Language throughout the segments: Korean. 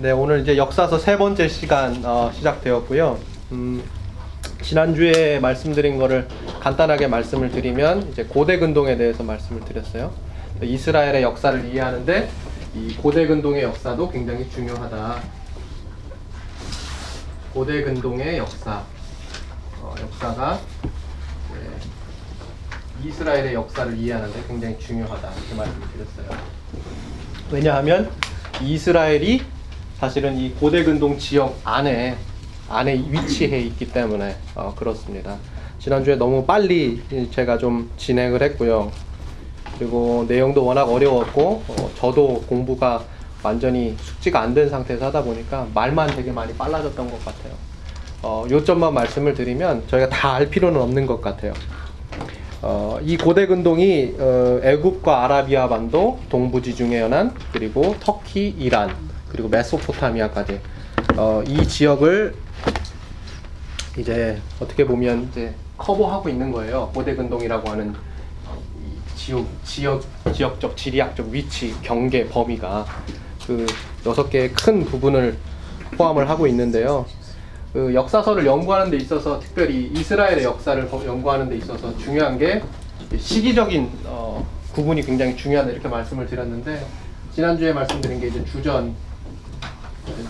네, 오늘 이제 역사서 세 번째 시간 어, 시작되었고요. 음, 지난주에 말씀드린 거를 간단하게 말씀을 드리면 이제 고대 근동에 대해서 말씀을 드렸어요. 이스라엘의 역사를 이해하는데 이 고대 근동의 역사도 굉장히 중요하다. 고대 근동의 역사, 어, 역사가 네, 이스라엘의 역사를 이해하는데 굉장히 중요하다 이렇게 말씀을 드렸어요. 왜냐하면 이스라엘이 사실은 이 고대 근동 지역 안에 안에 위치해 있기 때문에 어, 그렇습니다. 지난주에 너무 빨리 제가 좀 진행을 했고요. 그리고 내용도 워낙 어려웠고 어, 저도 공부가 완전히 숙지가 안 된 상태에서 하다 보니까 말만 되게 많이 빨라졌던 것 같아요. 어, 요점만 말씀을 드리면 저희가 다 알 필요는 없는 것 같아요. 어, 이 고대 근동이 어, 애굽과 아라비아 반도, 동부지중해 연안, 그리고 터키, 이란, 그리고 메소포타미아까지 어, 이 지역을 이제 어떻게 보면 이제 커버하고 있는 거예요. 고대 근동이라고 하는 지역 지역 지역적 지리학적 위치 경계 범위가 그 여섯 개의 큰 부분을 포함을 하고 있는데요. 그 역사서를 연구하는 데 있어서 특별히 이스라엘의 역사를 연구하는 데 있어서 중요한 게 시기적인 어, 구분이 굉장히 중요하다 이렇게 말씀을 드렸는데 지난주에 말씀드린 게 이제 주전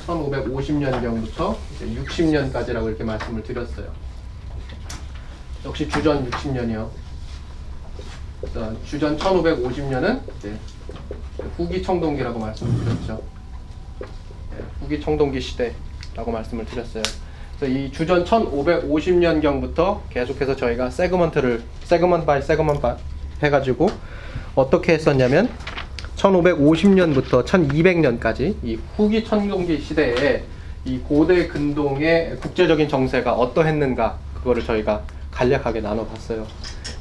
1550년경부터 60년까지라고 이렇게 말씀을 드렸어요. 역시 주전 60년이요. 주전 1550년은 후기 청동기라고 말씀을 드렸죠. 네, 후기 청동기 시대라고 말씀을 드렸어요. 그래서 이 주전 1550년경부터 계속해서 저희가 segment를 segment by segment by 해가지고 어떻게 했었냐면 1550년부터 1200년까지 이 후기 청동기 시대에 이 고대 근동의 국제적인 정세가 어떠했는가 그거를 저희가 간략하게 나눠봤어요.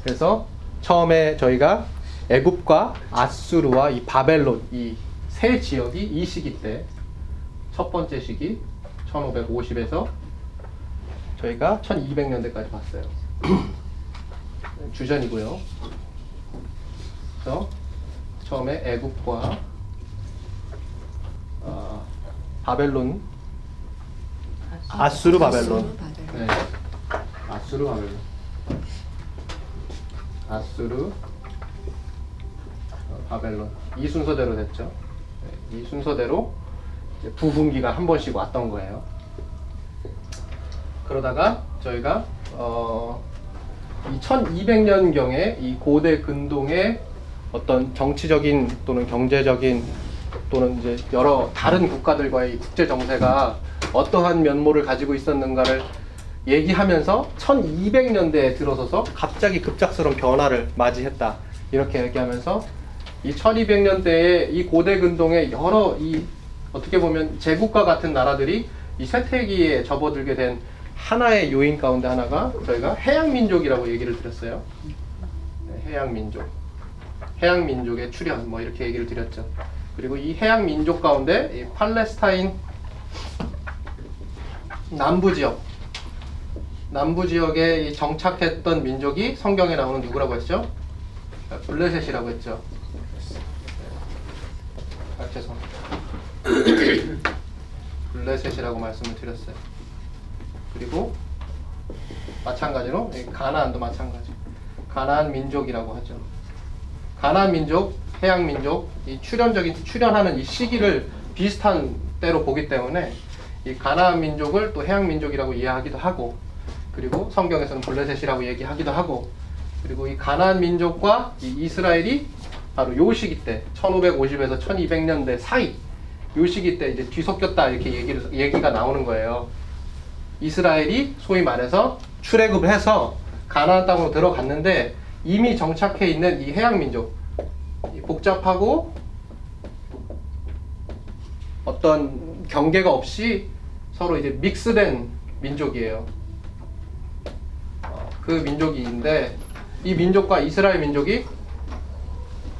그래서 처음에 저희가 애굽과 아수르와 이 바벨론 이 세 지역이 이 시기 때 첫 번째 시기 1550에서 저희가 1200년대까지 봤어요. 주전이고요. 그래서 처음에 애국과 어, 바벨론 아수르 바벨론 네. 아수르 바벨론 아수르 어, 바벨론 이 순서대로 됐죠. 네. 이 순서대로 부흥기가 한 번씩 왔던 거예요. 그러다가 저희가 어, 이 1200년경에 이 고대 근동의 어떤 정치적인 또는 경제적인 또는 이제 여러 다른 국가들과의 국제 정세가 어떠한 면모를 가지고 있었는가를 얘기하면서 1200년대에 들어서서 갑자기 급작스러운 변화를 맞이했다. 이렇게 얘기하면서 이 1200년대에 이 고대 근동의 여러 이 어떻게 보면 제국과 같은 나라들이 이 쇠퇴기에 접어들게 된 하나의 요인 가운데 하나가 저희가 해양 민족이라고 얘기를 드렸어요. 네, 해양 민족. 해양 민족의 출현 뭐 이렇게 얘기를 드렸죠. 그리고 이 해양 민족 가운데 이 팔레스타인 남부 지역 남부 지역에 정착했던 민족이 성경에 나오는 누구라고 했죠? 블레셋이라고 했죠. 아, 죄송. 블레셋이라고 말씀을 드렸어요. 그리고 마찬가지로 가나안도 마찬가지. 가나안 민족이라고 하죠. 가나안 민족, 해양 민족, 이 출현적인 출현하는 이 시기를 비슷한 때로 보기 때문에 이 가나안 민족을 또 해양 민족이라고 이해하기도 하고 그리고 성경에서는 블레셋이라고 얘기하기도 하고 그리고 이 가나안 민족과 이 이스라엘이 바로 요 시기 때 1550에서 1200년대 사이 요 시기 때 이제 뒤섞였다 이렇게 얘기를 얘기가 나오는 거예요. 이스라엘이 소위 말해서 출애굽을 해서 가나안 땅으로 들어갔는데 이미 정착해 있는 이 해양 민족 복잡하고 어떤 경계가 없이 서로 이제 믹스된 민족이에요. 어, 그 민족인데 이 민족과 이스라엘 민족이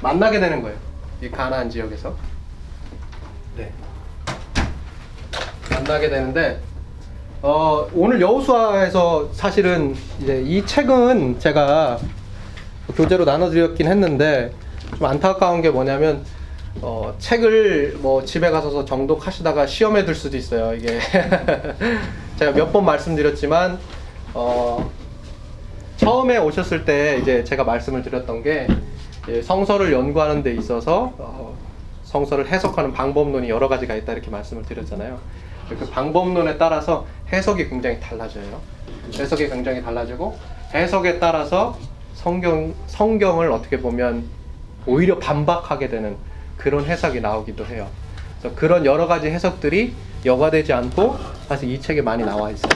만나게 되는 거예요. 이 가나안 지역에서. 네. 만나게 되는데 어, 오늘 여호수아에서 사실은 이제 이 책은 제가 교재로 나눠드렸긴 했는데 좀 안타까운 게 뭐냐면 어, 책을 뭐 집에 가서 정독하시다가 시험에 들 수도 있어요. 이게 제가 몇 번 말씀드렸지만 어, 처음에 오셨을 때 이제 제가 말씀을 드렸던 게 예, 성서를 연구하는 데 있어서 어, 성서를 해석하는 방법론이 여러 가지가 있다 이렇게 말씀을 드렸잖아요. 그 방법론에 따라서 해석이 굉장히 달라져요. 해석이 굉장히 달라지고 해석에 따라서 성경 성경을 어떻게 보면 오히려 반박하게 되는 그런 해석이 나오기도 해요. 그래서 그런 여러 가지 해석들이 여과되지 않고 사실 이 책에 많이 나와 있어요.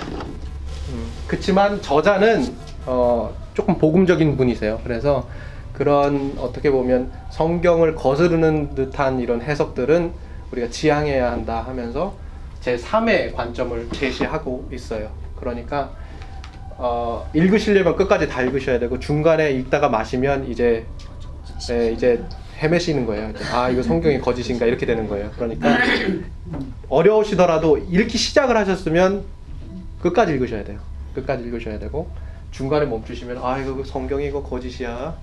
음, 그렇지만 저자는 어, 조금 복음적인 분이세요. 그래서 그런 어떻게 보면 성경을 거스르는 듯한 이런 해석들은 우리가 지양해야 한다 하면서 제 3의 관점을 제시하고 있어요. 그러니까 어, 읽으시려면 끝까지 다 읽으셔야 되고 중간에 읽다가 마시면 이제 네, 이제 헤매시는 거예요. 아 이거 성경이 거짓인가 이렇게 되는 거예요. 그러니까 어려우시더라도 읽기 시작을 하셨으면 끝까지 읽으셔야 돼요. 끝까지 읽으셔야 되고 중간에 멈추시면 아 이거 성경이 이거 거짓이야.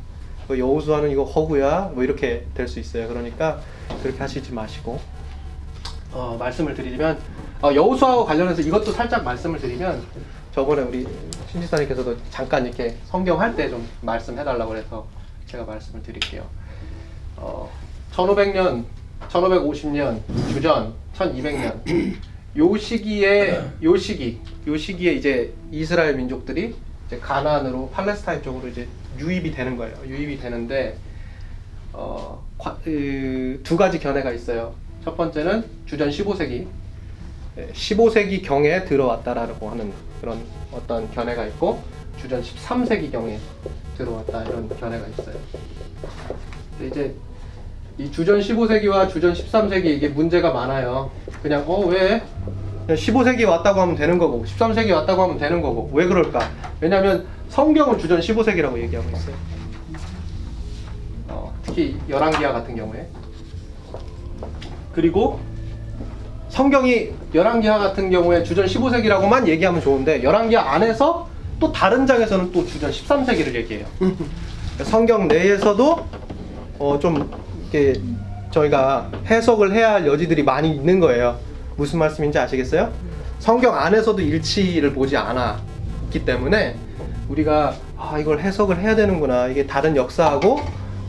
그 여호수아는 이거 허구야. 뭐 이렇게 될 수 있어요. 그러니까 그렇게 하시지 마시고 어, 말씀을 드리면 어, 여호수아와 관련해서 이것도 살짝 말씀을 드리면 저번에 우리 신지사님께서도 잠깐 이렇게 성경 할 때 좀 말씀해달라고 해서 제가 말씀을 드릴게요. 어, 1500년, 1550년, 주전, 1200년 요 시기에 요 시기 요 시기에 이제 이스라엘 민족들이 이제 가나안으로 팔레스타인 쪽으로 이제 유입이 되는 거예요. 유입이 되는데 어, 과, 그, 두 가지 견해가 있어요. 첫 번째는 주전 15세기 15세기 경에 들어왔다라고 하는 그런 어떤 견해가 있고 주전 13세기 경에 들어왔다 이런 견해가 있어요. 이제 이 주전 15세기와 주전 13세기 이게 문제가 많아요. 그냥 어 왜? 15세기 왔다고 하면 되는 거고 13세기 왔다고 하면 되는 거고 왜 그럴까? 왜냐하면 성경은 주전 15세기라고 얘기하고 있어요. 어, 특히 열왕기하 같은 경우에 그리고 성경이 열왕기하 같은 경우에 주전 15세기라고만 얘기하면 좋은데 열왕기하 안에서 또 다른 장에서는 또 주전 13세기를 얘기해요. 성경 내에서도 어, 좀 이렇게 저희가 해석을 해야 할 여지들이 많이 있는 거예요. 무슨 말씀인지 아시겠어요? 성경 안에서도 일치를 보지 않았기 때문에 우리가 아 이걸 해석을 해야 되는구나 이게 다른 역사하고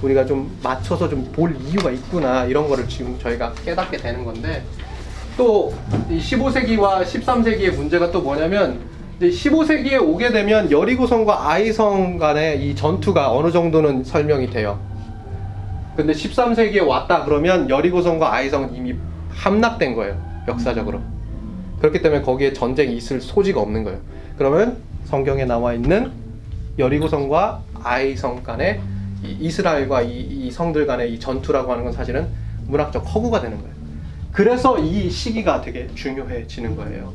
우리가 좀 맞춰서 좀 볼 이유가 있구나 이런 거를 지금 저희가 깨닫게 되는 건데 또이 15세기와 13세기의 문제가 또 뭐냐면 이제 15세기에 오게 되면 여리고성과 아이성 간의 이 전투가 어느 정도는 설명이 돼요. 근데 13세기에 왔다 그러면 여리고성과 아이성은 이미 함락된 거예요. 역사적으로. 그렇기 때문에 거기에 전쟁이 있을 소지가 없는 거예요. 그러면 성경에 나와 있는 여리고성과 아이성 간의 이 이스라엘과 이, 이 성들 간의 이 전투라고 하는 건 사실은 문학적 허구가 되는 거예요. 그래서 이 시기가 되게 중요해지는 거예요.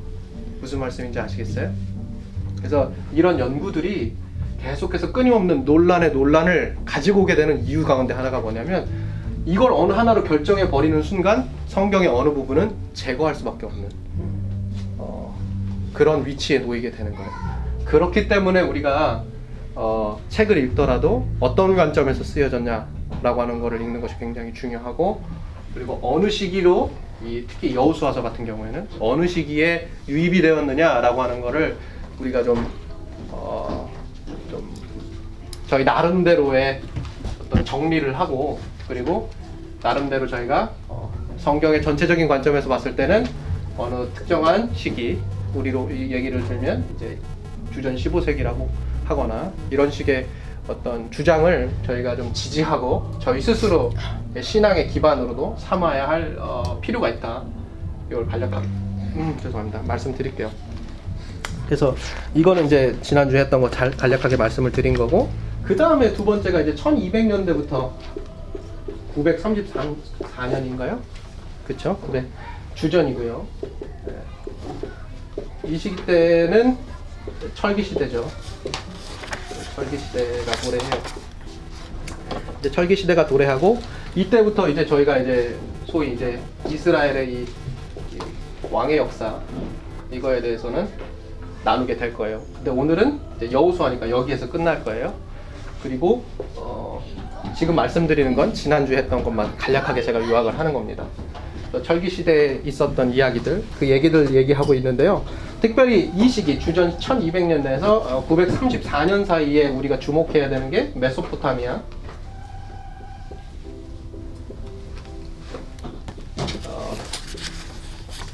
무슨 말씀인지 아시겠어요? 그래서 이런 연구들이 계속해서 끊임없는 논란의 논란을 가지고 오게 되는 이유 가운데 하나가 뭐냐면 이걸 어느 하나로 결정해 버리는 순간 성경의 어느 부분은 제거할 수밖에 없는 어, 그런 위치에 놓이게 되는 거예요. 그렇기 때문에 우리가 어, 책을 읽더라도 어떤 관점에서 쓰여졌냐라고 하는 것을 읽는 것이 굉장히 중요하고 그리고 어느 시기로 이 특히 여우수화서 같은 경우에는 어느 시기에 유입이 되었느냐라고 하는 것을 우리가 좀, 어, 좀 저희 나름대로의 어떤 정리를 하고 그리고 나름대로 저희가 어, 성경의 전체적인 관점에서 봤을 때는 어느 특정한 시기 우리로 이 얘기를 들면 이제 주전 15세기라고 하거나 이런 식의 어떤 주장을 저희가 좀 지지하고 저희 스스로 신앙의 기반으로도 삼아야 할 어, 필요가 있다. 이걸 간략하게 음, 죄송합니다. 말씀드릴게요. 그래서 이거는 이제 지난주에 했던 거 잘 간략하게 말씀을 드린 거고 그 다음에 두 번째가 이제 1200년대부터 934년인가요? 그쵸? 네. 주전이고요. 네. 이 시기 때는 철기 시대죠. 철기 시대가 도래해요. 이제 철기 시대가 도래하고 이때부터 이제 저희가 이제 소위 이제 이스라엘의 이, 이 왕의 역사 이거에 대해서는 나누게 될 거예요. 근데 오늘은 여우수하니까 여기에서 끝날 거예요. 그리고 어, 지금 말씀드리는 건 지난주에 했던 것만 간략하게 제가 요약을 하는 겁니다. 그래서 철기 시대에 있었던 이야기들 그 얘기들 얘기하고 있는데요. 특별히 이 시기 주전 1200년대에서 934년 사이에 우리가 주목해야 되는 게 메소포타미아 어,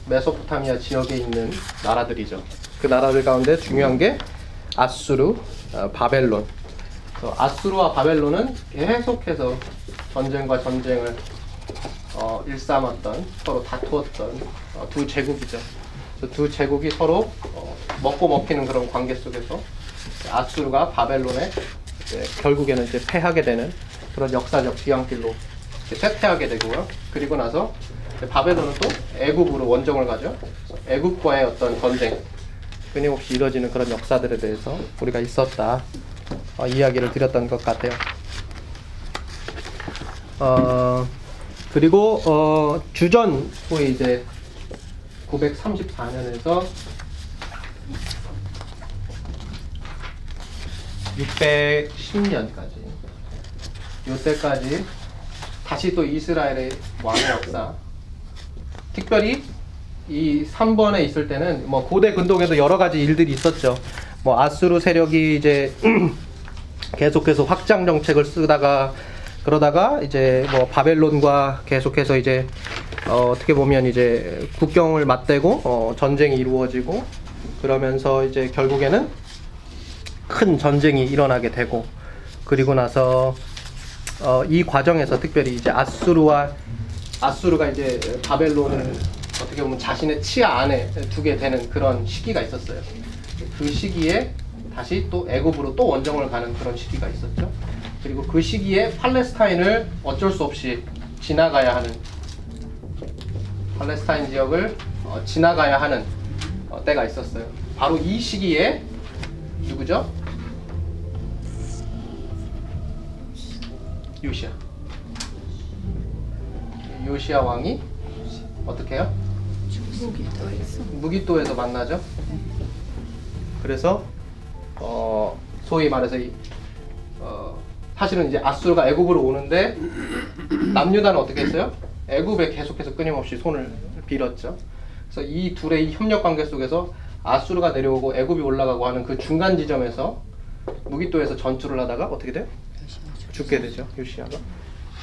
메소포타미아 지역에 있는 나라들이죠. 그 나라들 가운데 중요한 게 아수르, 어, 바벨론. 아수르와 바벨론은 계속해서 전쟁과 전쟁을 어, 일삼았던 서로 다투었던 어, 두 제국이죠. 그두 제국이 서로 어, 먹고 먹히는 그런 관계 속에서 아수르가 바벨론에 이제 결국에는 이제 패하게 되는 그런 역사적 지향길로 쇠퇴하게 되고요. 그리고 나서 바벨론은 또 애굽으로 원정을 가죠. 애굽과의 어떤 전쟁 끊임없이 이뤄지는 그런 역사들에 대해서 우리가 있었다 어, 이야기를 드렸던 것 같아요. 어, 그리고 어, 주전 후에 이제 934년에서 610년까지 요때까지 다시 또 이스라엘의 왕의 역사 특별히 이 3번에 있을 때는 뭐 고대 근동에도 여러 가지 일들이 있었죠. 뭐 아수르 세력이 이제 계속해서 확장 정책을 쓰다가 그러다가 이제 뭐 바벨론과 계속해서 이제 어, 어떻게 보면 이제 국경을 맞대고 어, 전쟁이 이루어지고 그러면서 이제 결국에는 큰 전쟁이 일어나게 되고 그리고 나서 어, 이 과정에서 특별히 이제 아수르와 아수르가 이제 바벨론을 어떻게 보면 자신의 치아 안에 두게 되는 그런 시기가 있었어요. 그 시기에 다시 또 애굽으로 또 원정을 가는 그런 시기가 있었죠. 그리고 그 시기에 팔레스타인을 어쩔 수 없이 지나가야 하는 팔레스타인 지역을 어, 지나가야 하는 어, 때가 있었어요. 바로 이 시기에 누구죠? 요시아. 요시아 왕이 어떻게 해요? 무기토에서 만나죠. 그래서 어, 소위 말해서 이, 어, 사실은 이제 아수르가 애굽으로 오는데 남유다는 어떻게 했어요? 애굽에 계속해서 끊임없이 손을 빌었죠. 그래서 이 둘의 이 협력 관계 속에서 아수르가 내려오고 애굽이 올라가고 하는 그 중간 지점에서 무기토에서 전투를 하다가 어떻게 돼요? 죽게 되죠. 요시아가.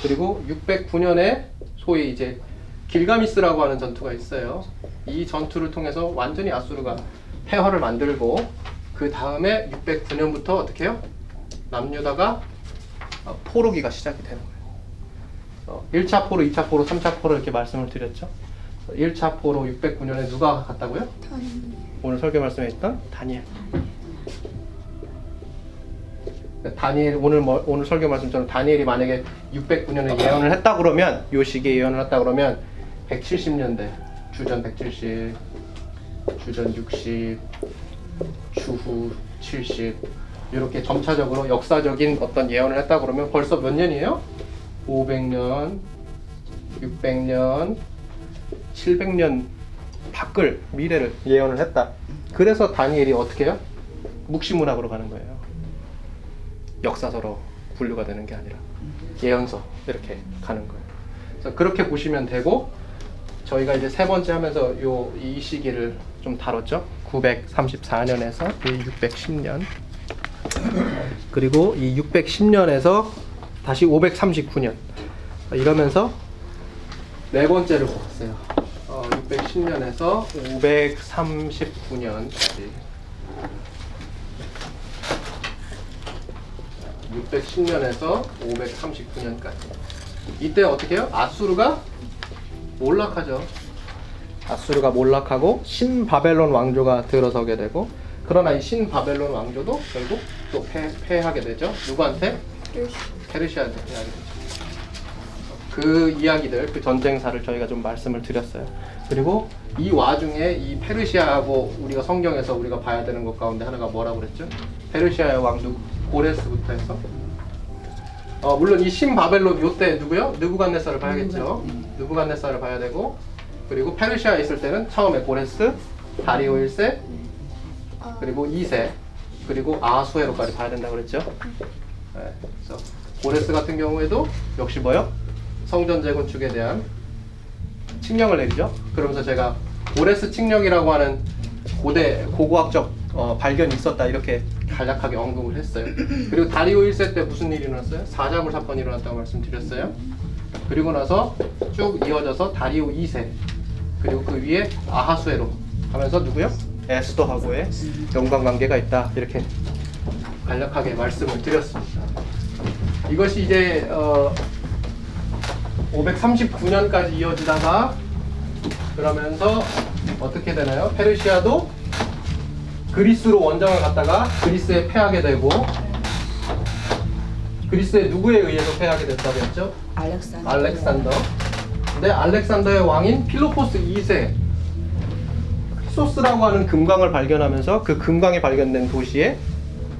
그리고 609년에 소위 이제 길가미스라고 하는 전투가 있어요. 이 전투를 통해서 완전히 아수르가 폐허를 만들고 그 다음에 609년부터 어떻게 해요? 남유다가 어, 포로기가 시작이 되는 거예요. 어, 1차 포로, 2차 포로, 3차 포로 이렇게 말씀을 드렸죠. 1차 포로 609년에 누가 갔다고요? 오늘 설교 말씀에 있던 다니엘. 다니엘 오늘 뭐, 오늘 설교 말씀처럼 다니엘이 만약에 609년에 예언을 했다 그러면 요 시기에 예언을 했다 그러면 170년대 주전 170 주전 60 주후 70 이렇게 점차적으로 역사적인 어떤 예언을 했다 그러면 벌써 몇 년이에요? 500년 600년 700년 밖을 미래를 예언을 했다. 그래서 다니엘이 어떻게 해요? 묵시문학으로 가는 거예요. 역사서로 분류가 되는 게 아니라 예언서 이렇게 가는 거예요. 그래서 그렇게 보시면 되고 저희가 이제 세 번째 하면서 요 이 시기를 좀 다뤘죠. 934년에서 이 610년 그리고 이 610년에서 다시 539년 이러면서 네 번째를 뽑았어요. 어, 610년에서 539년까지 610년에서 539년까지 이때 어떻게 해요? 아수르가 몰락하죠. 아수르가 몰락하고 신바벨론 왕조가 들어서게 되고 그러나 이 신 바벨론 왕조도 결국 또 패, 패하게 되죠. 누구한테? 페르시아한테 패하게 되죠. 그 이야기들, 그 전쟁사를 저희가 좀 말씀을 드렸어요. 그리고 이 와중에 이 페르시아하고 우리가 성경에서 우리가 봐야 되는 것 가운데 하나가 뭐라고 그랬죠? 페르시아의 왕 누구? 고레스부터 해서 어, 물론 이 신바벨론 요때 누구요? 느부갓네살을 봐야겠죠. 느부갓네살을 봐야 되고 그리고 페르시아에 있을 때는 처음에 고레스, 다리오 1세, 그리고 2세, 그리고 아수에로까지 봐야 된다고 그랬죠. 네, 그래서 고레스 같은 경우에도 역시 뭐요? 성전 재건축에 대한 칙령을 내리죠. 그러면서 제가 고레스 칙령이라고 하는 고대 고고학적 어, 발견이 있었다 이렇게 간략하게 언급을 했어요. 그리고 다리오 1세 때 무슨 일이 일어났어요? 사자굴 사건이 일어났다고 말씀드렸어요. 그리고 나서 쭉 이어져서 다리오 2세 그리고 그 위에 아하수에로 하면서 누구요? 에스더하고의 연관관계가 있다 이렇게 간략하게 말씀을 드렸습니다. 이것이 이제 어, 539년까지 이어지다가 그러면서 어떻게 되나요? 페르시아도 그리스로 원정을 갔다가 그리스에 패하게 되고 그리스의 누구에 의해서 패하게 됐다고 했죠? 알렉산더. 알렉산더. 근데 알렉산더의 왕인 필로포스 2세 크리소스라고 하는 금광을 발견하면서 그 금광이 발견된 도시에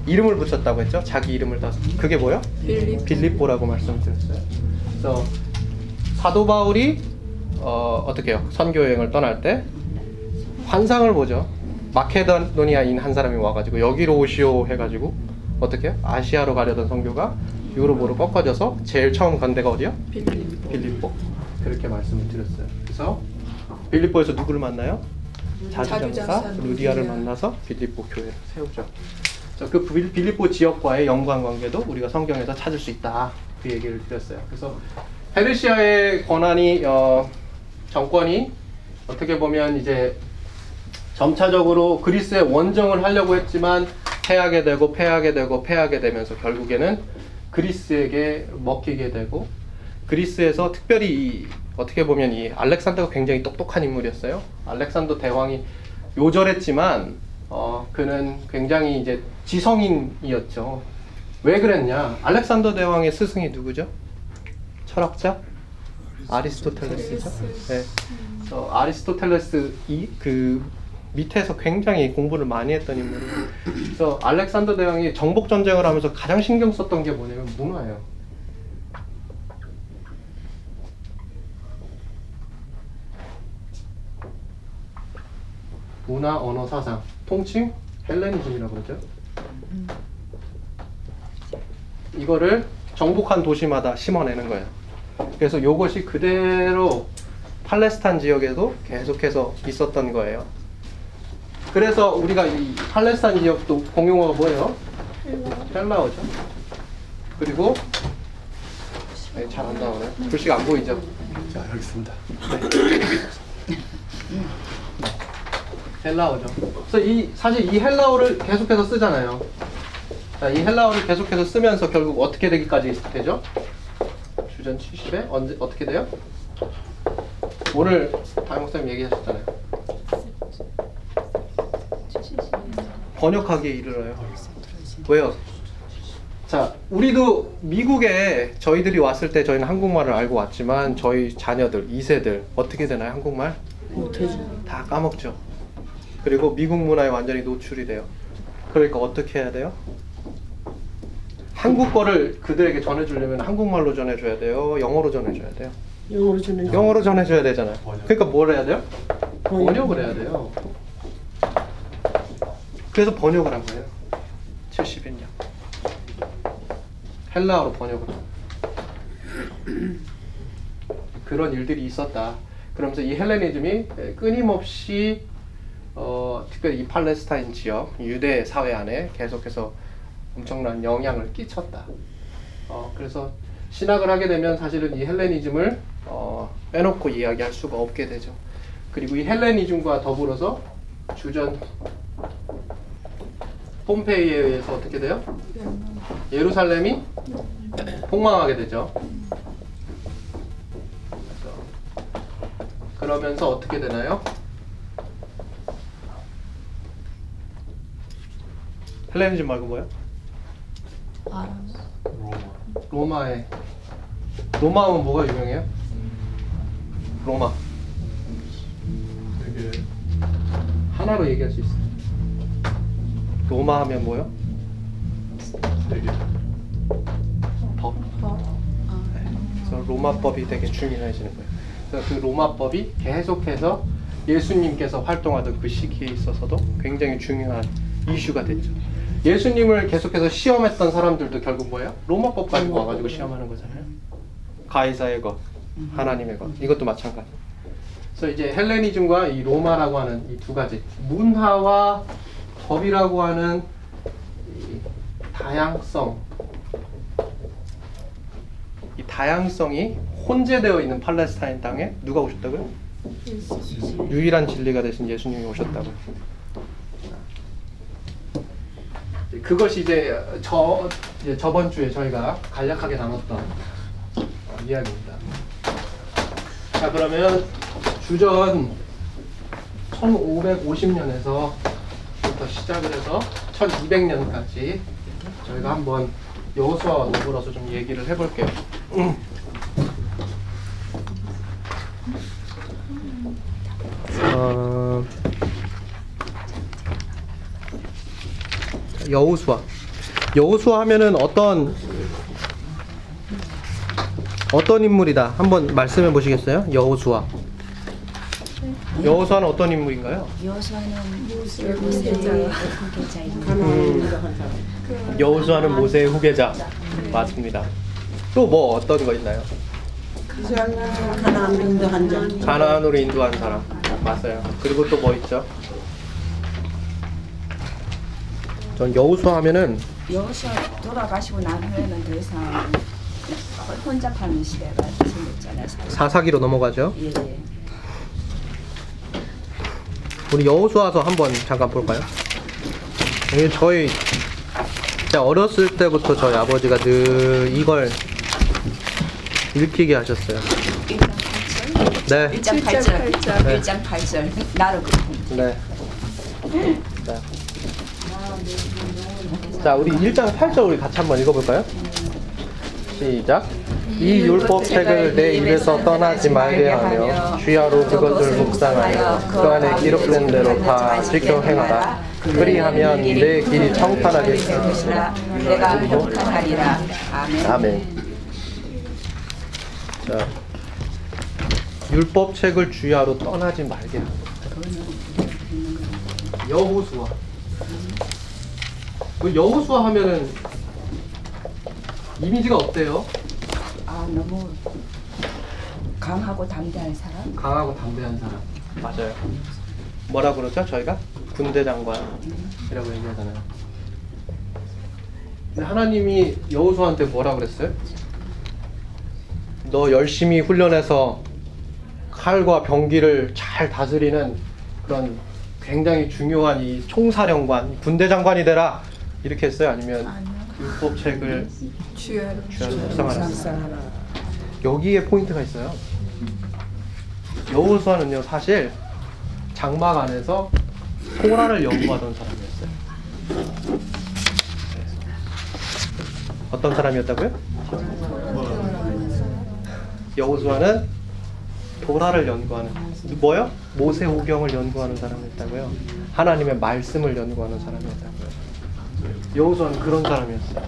이름을 붙였다고 했죠. 자기 이름을 따서. 그게 뭐요? 빌립. 빌립보 라고 말씀드렸어요. 그래서 사도 바울이 어, 어떻게 해요? 선교 여행을 떠날 때 환상을 보죠. 마케도니아인 한 사람이 와가지고 여기로 오시오 해가지고 어떻게 해요? 아시아로 가려던 선교가 유럽으로 꺾어져서 제일 처음 간 데가 어디요? 빌립. 빌립보 그렇게 말씀을 드렸어요. 그래서 빌립보에서 누구를 만나요? 자주장사 루디아를 루디아. 만나서 빌립보 교회를 세우죠. 그 빌- 빌립보 지역과의 연관 관계도 우리가 성경에서 찾을 수 있다. 그 얘기를 드렸어요. 그래서 페르시아의 권한이 어, 정권이 어떻게 보면 이제 점차적으로 그리스의 원정을 하려고 했지만 패하게 되고 패하게 되고 패하게 되면서 결국에는 그리스에게 먹히게 되고 그리스에서 특별히 이, 어떻게 보면 이 알렉산더가 굉장히 똑똑한 인물이었어요. 알렉산더 대왕이 요절했지만 어, 그는 굉장히 이제 지성인이었죠. 왜 그랬냐? 알렉산더 대왕의 스승이 누구죠? 철학자 아리스토텔레스죠. 네. 그래서 아리스토텔레스 이그 밑에서 굉장히 공부를 많이 했던 인물이에요. 그래서 알렉산더 대왕이 정복 전쟁을 하면서 가장 신경 썼던 게 뭐냐면 문화예요. 문화, 언어, 사상, 통칭 헬레니즘이라고 그러죠. 이거를 정복한 도시마다 심어내는 거예요. 그래서 이것이 그대로 팔레스타인 지역에도 계속해서 있었던 거예요. 그래서 우리가 이 팔레스타인 지역도 공용어가 뭐예요? 헬라어죠. 그리고 네, 잘안 나오네. 글씨가 안 보이죠? 자 여기 있습니다. 헬라어죠. 그래서 이 사실 이 헬라어를 계속해서 쓰잖아요. 자, 이 헬라어를 계속해서 쓰면서 결국 어떻게 되기까지 되죠? 주전 70에 언제 어떻게 돼요? 오늘 다영 목사님 얘기하셨잖아요. 번역하기에 이르러요. 왜요? 자, 우리도 미국에 저희들이 왔을 때 저희는 한국말을 알고 왔지만 저희 자녀들, 2세들 어떻게 되나요? 한국말? 다 까먹죠. 그리고 미국 문화에 완전히 노출이 돼요. 그러니까 어떻게 해야 돼요? 한국 거를 그들에게 전해주려면 한국말로 전해줘야 돼요. 영어로 전해줘야 돼요. 영어로 주는 영어로 전해줘야 되잖아요. 그러니까 뭘 해야 돼요? 번역. 번역을 해야 돼요. 그래서 번역을 한 거예요. 70년. 헬라어로 번역을. 그런 일들이 있었다. 그러면서 이 헬레니즘이 끊임없이 어, 특별히 이 팔레스타인 지역 유대 사회 안에 계속해서 엄청난 영향을 끼쳤다. 어, 그래서 신학을 하게 되면 사실은 이 헬레니즘을 어, 빼놓고 이야기할 수가 없게 되죠. 그리고 이 헬레니즘과 더불어서 주전 폼페이에 의해서 어떻게 돼요? 예루살렘이 폭망하게 되죠. 그러면서 어떻게 되나요? 헬레니즘 말고 뭐요? 아람. 로마. 로마에 로마 하면 뭐가 유명해요? 로마 되게 하나로 얘기할 수 있어요. 로마 하면 뭐요? 되게 법. 어. 아. 그래서 로마법이 되게 중요해지는 거예요. 그래서 그 로마법이 계속해서 예수님께서 활동하던 그 시기에 있어서도 굉장히 중요한 이슈가 됐죠. 예수님을 계속해서 시험했던 사람들도 결국 뭐예요? 로마법 가지고 와가지고 시험하는 거잖아요. 가이사의 것, 하나님의 것. 이것도 마찬가지. 그래서 이제 헬레니즘과 이 로마라고 하는 이 두 가지 문화와 법이라고 하는 이 다양성, 이 다양성이 혼재되어 있는 팔레스타인 땅에 누가 오셨다고요? 유일한 진리가 되신 예수님이 오셨다고. 그것이 이제 저 이제 저번 주에 저희가 간략하게 나눴던 어, 이야기입니다. 자 그러면 주전 1550년에서부터 시작을 해서 1200년까지 저희가 한번 여호수아와 더불어서 좀 얘기를 해볼게요. 어, 여호수아. 여호수아 하면은 어떤 어떤 인물이다. 한번 말씀해 보시겠어요? 여호수아. 여호수아는 어떤 인물인가요? 여호수아는 모세의 후계자입니다. 여호수아는 모세의 후계자. 맞습니다. 또 뭐 어떤 거 있나요? 하나님 인도한 자. 가나안으로 인도한 사람. 맞아요. 그리고 또 뭐 있죠? 전 여호수아 하면은 여호수아 돌아가시고 난 후에는 더 이상 혼잡하는 시대가 생겼잖아요. 사실. 사사기로 넘어가죠. 예, 예. 우리 여호수아서 한번 잠깐 볼까요? 이게 저희 진짜 어렸을 때부터 저희 아버지가 늘 이걸 읽히게 하셨어요. 1장 8절. 네. 1장 8절. 네. 1장 8절. 나를 그렇군. 네. 자. 자, 우리 1장 8절 우리 같이 한번 읽어볼까요? 시작. 이 율법책을 내 입에서 떠나지 말게 하며 주야로 그것을 묵상하여 그 안에 기록된 대로 다 지켜 행하라. 그리하면 내 길이 청탄하겠으니 것이라 내가 회복하리라. 아멘. 아멘. 자, 율법책을 주야로 떠나지 말게 하라. 여호수아. 그 여호수아 하면은 이미지가 어때요? 아 너무 강하고 담대한 사람. 강하고 담대한 사람. 맞아요. 뭐라 그러죠? 저희가 군대 장관이라고 얘기하잖아요. 근데 하나님이 여호수아한테 뭐라 그랬어요? 너 열심히 훈련해서 칼과 병기를 잘 다스리는 그런 굉장히 중요한 이 총사령관, 군대 장관이 되라 이렇게 했어요? 아니면 율법책을 주야로 묵상하라. 여기에 포인트가 있어요. 여호수아는요 사실 장막 안에서 토라를 연구하던 사람이었어요. 어떤 사람이었다고요? 여호수아는 도라를 연구하는 뭐요? 모세오경을 연구하는 사람이었다고요. 하나님의 말씀을 연구하는 사람이었다고요. 여호수아는 그런 사람이었어요.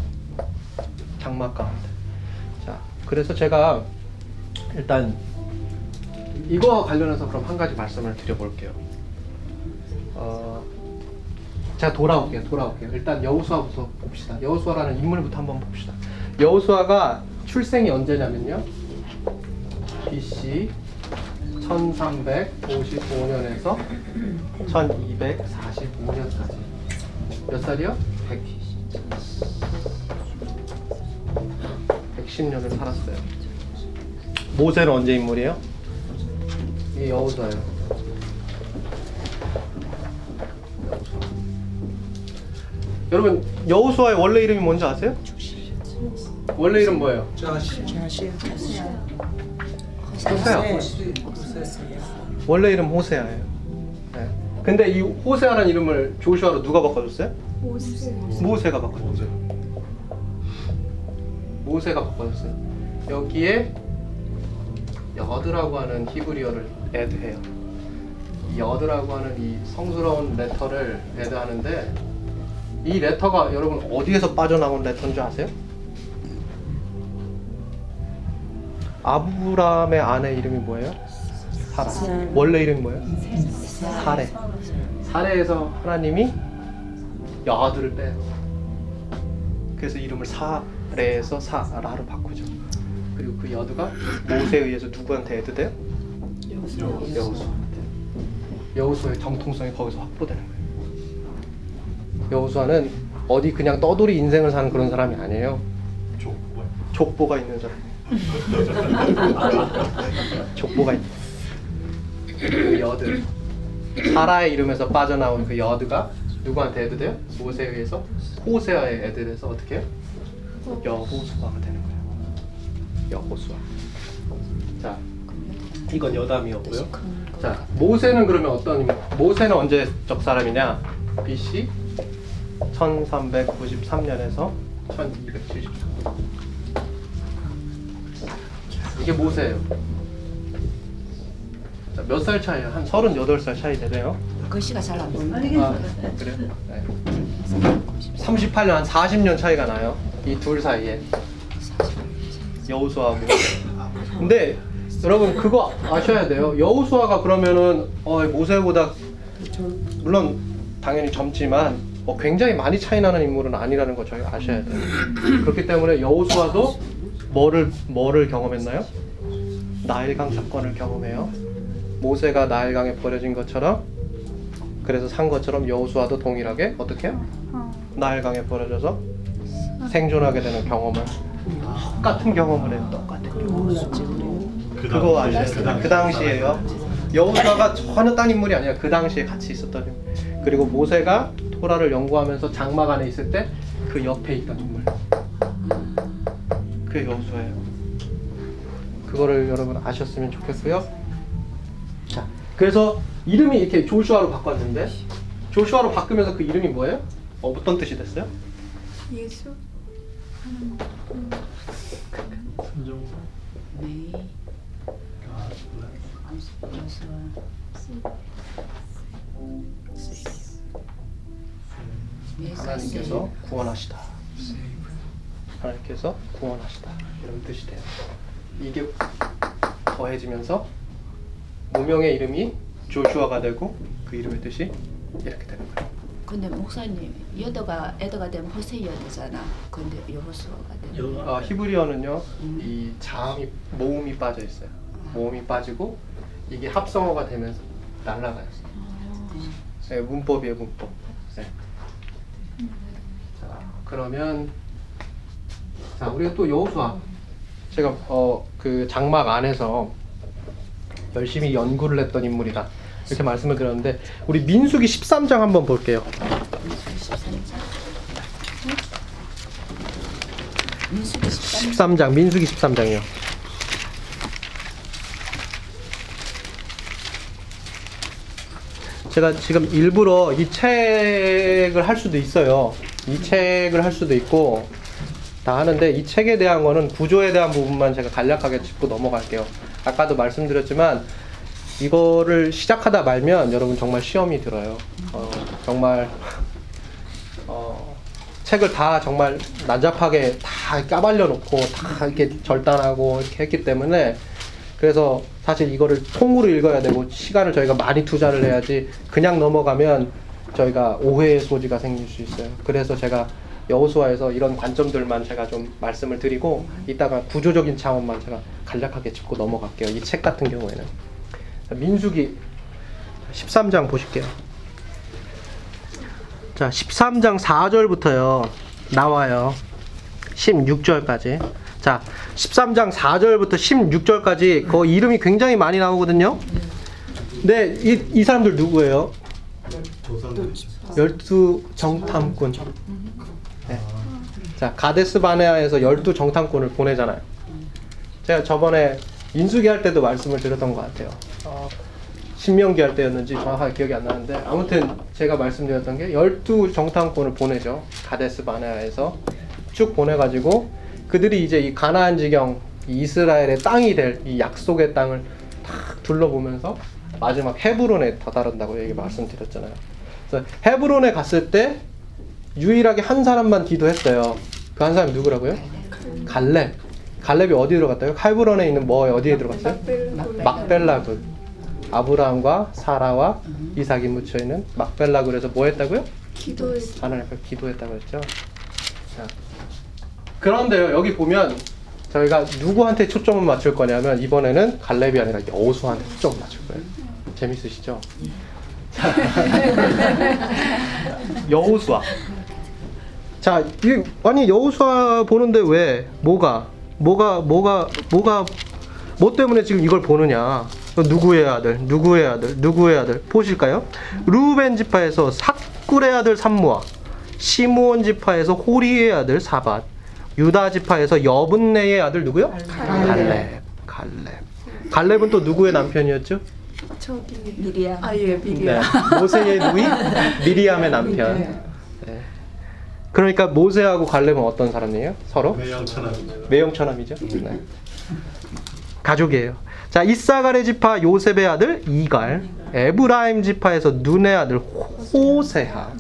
장막 가운데. 자, 그래서 제가 일단 이거와 관련해서 그럼 한 가지 말씀을 드려볼게요. 어, 제가 돌아올게요. 돌아올게요. 일단 여호수아부터 봅시다. 여호수아라는 인물부터 한번 봅시다. 여호수아가 출생이 언제냐면요. BC 1355년에서 1245년까지 몇 살이요? 110년을 살았어요. 모세는 언제 인물이에요? 이 여호수아예요. 여러분 여호수아의 원래 이름이 뭔지 아세요? 원래 이름 뭐예요? 호세아. 원래 이름 호세아예요. 네. 근데 이 호세아라는 이름을 조슈아로 누가 바꿔줬어요? 모세가 바꿔줬어요. 모세가 바꿔줬어요. 여기에 여드라고 하는 히브리어를 애드해요. 이 여드라고 하는 이 성스러운 레터를 애드하는데 이 레터가 여러분 어디에서 빠져나온 레터인 줄 아세요? 아브라함의 아내 이름이 뭐예요? 사라. 원래 이름이 뭐예요? 사레. 사레에서 하나님이 여아들을 빼요. 그래서 이름을 사레에서 사라로 바꾸죠. 그리고 그 여두가 모세에 의해서 누구한테 애드돼요? 여호수아한테. 여호수아의 정통성이 거기서 확보되는 거예요. 여호수아는 어디 그냥 떠돌이 인생을 사는 그런 사람이 아니에요. 족보. 족보가 있는 사람이에요. 족보가 있는 그 여드 사라의 이름에서 빠져나온 그 여드가 누구한테 애드 돼요? 모세에 의해서 호세아의 애들에서 어떻게 해요? 여호수아가 되는 거예요. 여호수아. 자, 이건 여담이었고요. 자, 모세는 그러면 어떤? 모세는 언제적 사람이냐? BC 1393년에서 1273년. 이게 모세예요. 자, 몇살 차이야? 한 38살 차이 되네요. 글씨가 잘 안 보이네. 아, 그래요? 네. 38년, 한 40년 차이가 나요. 이 둘 사이에. 여우수아하고. 근데 여러분 그거 아셔야 돼요. 여우수아가 그러면은 어, 모세보다 물론 당연히 젊지만 어, 굉장히 많이 차이 나는 인물은 아니라는 거 저희가 아셔야 돼요. 그렇기 때문에 여우수아도 뭐를 뭐를 경험했나요? 나일강 사건을 경험해요. 모세가 나일강에 버려진 것처럼 그래서 산 것처럼 여우수아도 동일하게 어떻게 해요? 나일강에 버려져서 생존하게 되는 경험을 똑같은 경험을 해요. 똑같은 경험. 그 그거 돼요. 당시- 그 당시에요. 여호수아가 전혀 딴 인물이 아니야. 그 당시에 같이 있었던 인물. 그리고 모세가 토라를 연구하면서 장막 안에 있을 때 그 옆에 있던 인물. 그게 여호수아예요. 그거를 여러분 아셨으면 좋겠고요. 자, 그래서 이름이 이렇게 조슈아로 바꿨는데 조슈아로 바꾸면서 그 이름이 뭐예요? 어, 어떤 뜻이 됐어요? 예수 순종. 네. Bless. 하나님께서 구원하시다. 하나님께서 구원하시다. 이런 뜻이 돼요. 이게 더해지면서 무명의 이름이 조슈아가 되고 그 이름의 뜻이 이렇게 되는 거예요. 근데 목사님 여도가 에더가 되면 호세 여도잖아. 근데 여호수아가 여- 아, 히브리어는요 이 자음이 모음이 빠져 있어요. 모음이 빠지고 이게 합성어가 되면서 날라가요. 네, 문법이에요 문법. 네. 자 그러면 자 우리가 또 여호수아 제가 어 그 장막 안에서 열심히 연구를 했던 인물이다 이렇게 말씀을 드렸는데 우리 민수기 13장 한번 볼게요. 민수기 13장 13장 민수기 13장이요. 제가 지금 일부러 이 책을 할 수도 있어요. 이 책을 할 수도 있고 다 하는데 이 책에 대한 거는 구조에 대한 부분만 제가 간략하게 짚고 넘어갈게요. 아까도 말씀드렸지만 이거를 시작하다 말면 여러분 정말 시험이 들어요. 어, 정말 어, 책을 다 정말 난잡하게 다 까발려 놓고 다 이렇게 절단하고 이렇게 했기 때문에 그래서 사실 이거를 통으로 읽어야 되고 시간을 저희가 많이 투자를 해야지 그냥 넘어가면 저희가 오해의 소지가 생길 수 있어요. 그래서 제가 여호수아에서 이런 관점들만 제가 좀 말씀을 드리고 이따가 구조적인 차원만 제가 간략하게 짚고 넘어갈게요. 이 책 같은 경우에는 자, 민수기 13장 보실게요. 자, 13장 4절부터요. 나와요. 16절까지. 자, 13장 4절부터 16절까지 그 이름이 굉장히 많이 나오거든요. 근데 이, 이 사람들 누구예요? 열두 정탐꾼. 네. 자, 가데스 바네아에서 열두 정탐꾼을 보내잖아요. 제가 저번에 인수기 할 때도 말씀을 드렸던 것 같아요. 어, 신명기 할 때였는지 정확하게 기억이 안 나는데 아무튼 제가 말씀드렸던 게 열두 정탐꾼을 보내죠. 가데스 바네아에서 쭉 보내가지고 그들이 이제 이 가나안 지경 이 이스라엘의 땅이 될 이 약속의 땅을 탁 둘러보면서 마지막 헤브론에 다다른다고 얘기 말씀드렸잖아요. 그래서 헤브론에 갔을 때 유일하게 한 사람만 기도했어요. 그 한 사람이 누구라고요? 갈렙. 갈렙이 어디 들어갔다요? 헤브론에 있는 뭐 어디에 들어갔어요? 막벨라 굴. 아브라함과 사라와 이삭이 묻혀 있는 막벨라 굴에서 뭐 했다고요? 기도했어 하나님 앞에 기도했다고 했죠. 자, 그런데요, 여기 보면 저희가 누구한테 초점을 맞출 거냐면 이번에는 갈렙이 아니라 여호수아한테 초점을 맞출 거예요. 재밌으시죠? 자, 여호수아. 자, 이 아니 여호수아 보는데 왜 뭐가 뭐가 뭐가 뭐가 뭐 때문에 지금 이걸 보느냐? 누구의 아들, 누구의 아들, 누구의 아들 보실까요? 루벤 지파에서 삭굴의 아들 삼무아, 시므온 지파에서 호리의 아들 사밧, 유다 지파에서 여분네의 아들 누구요? 갈렙. 갈렙. 갈렙은 또 누구의 남편이었죠? 저기 미리야. 아예 미리야. 네. 모세의 누이 미리암의 남편. 네. 네. 그러니까 모세하고 갈렙은 어떤 사람이에요? 서로 매형천합니다. 매형천함이죠. 네. 가족이에요. 자 잇사갈 지파 요셉의 아들 이갈, 에브라임 지파에서 눈의 아들 호세아,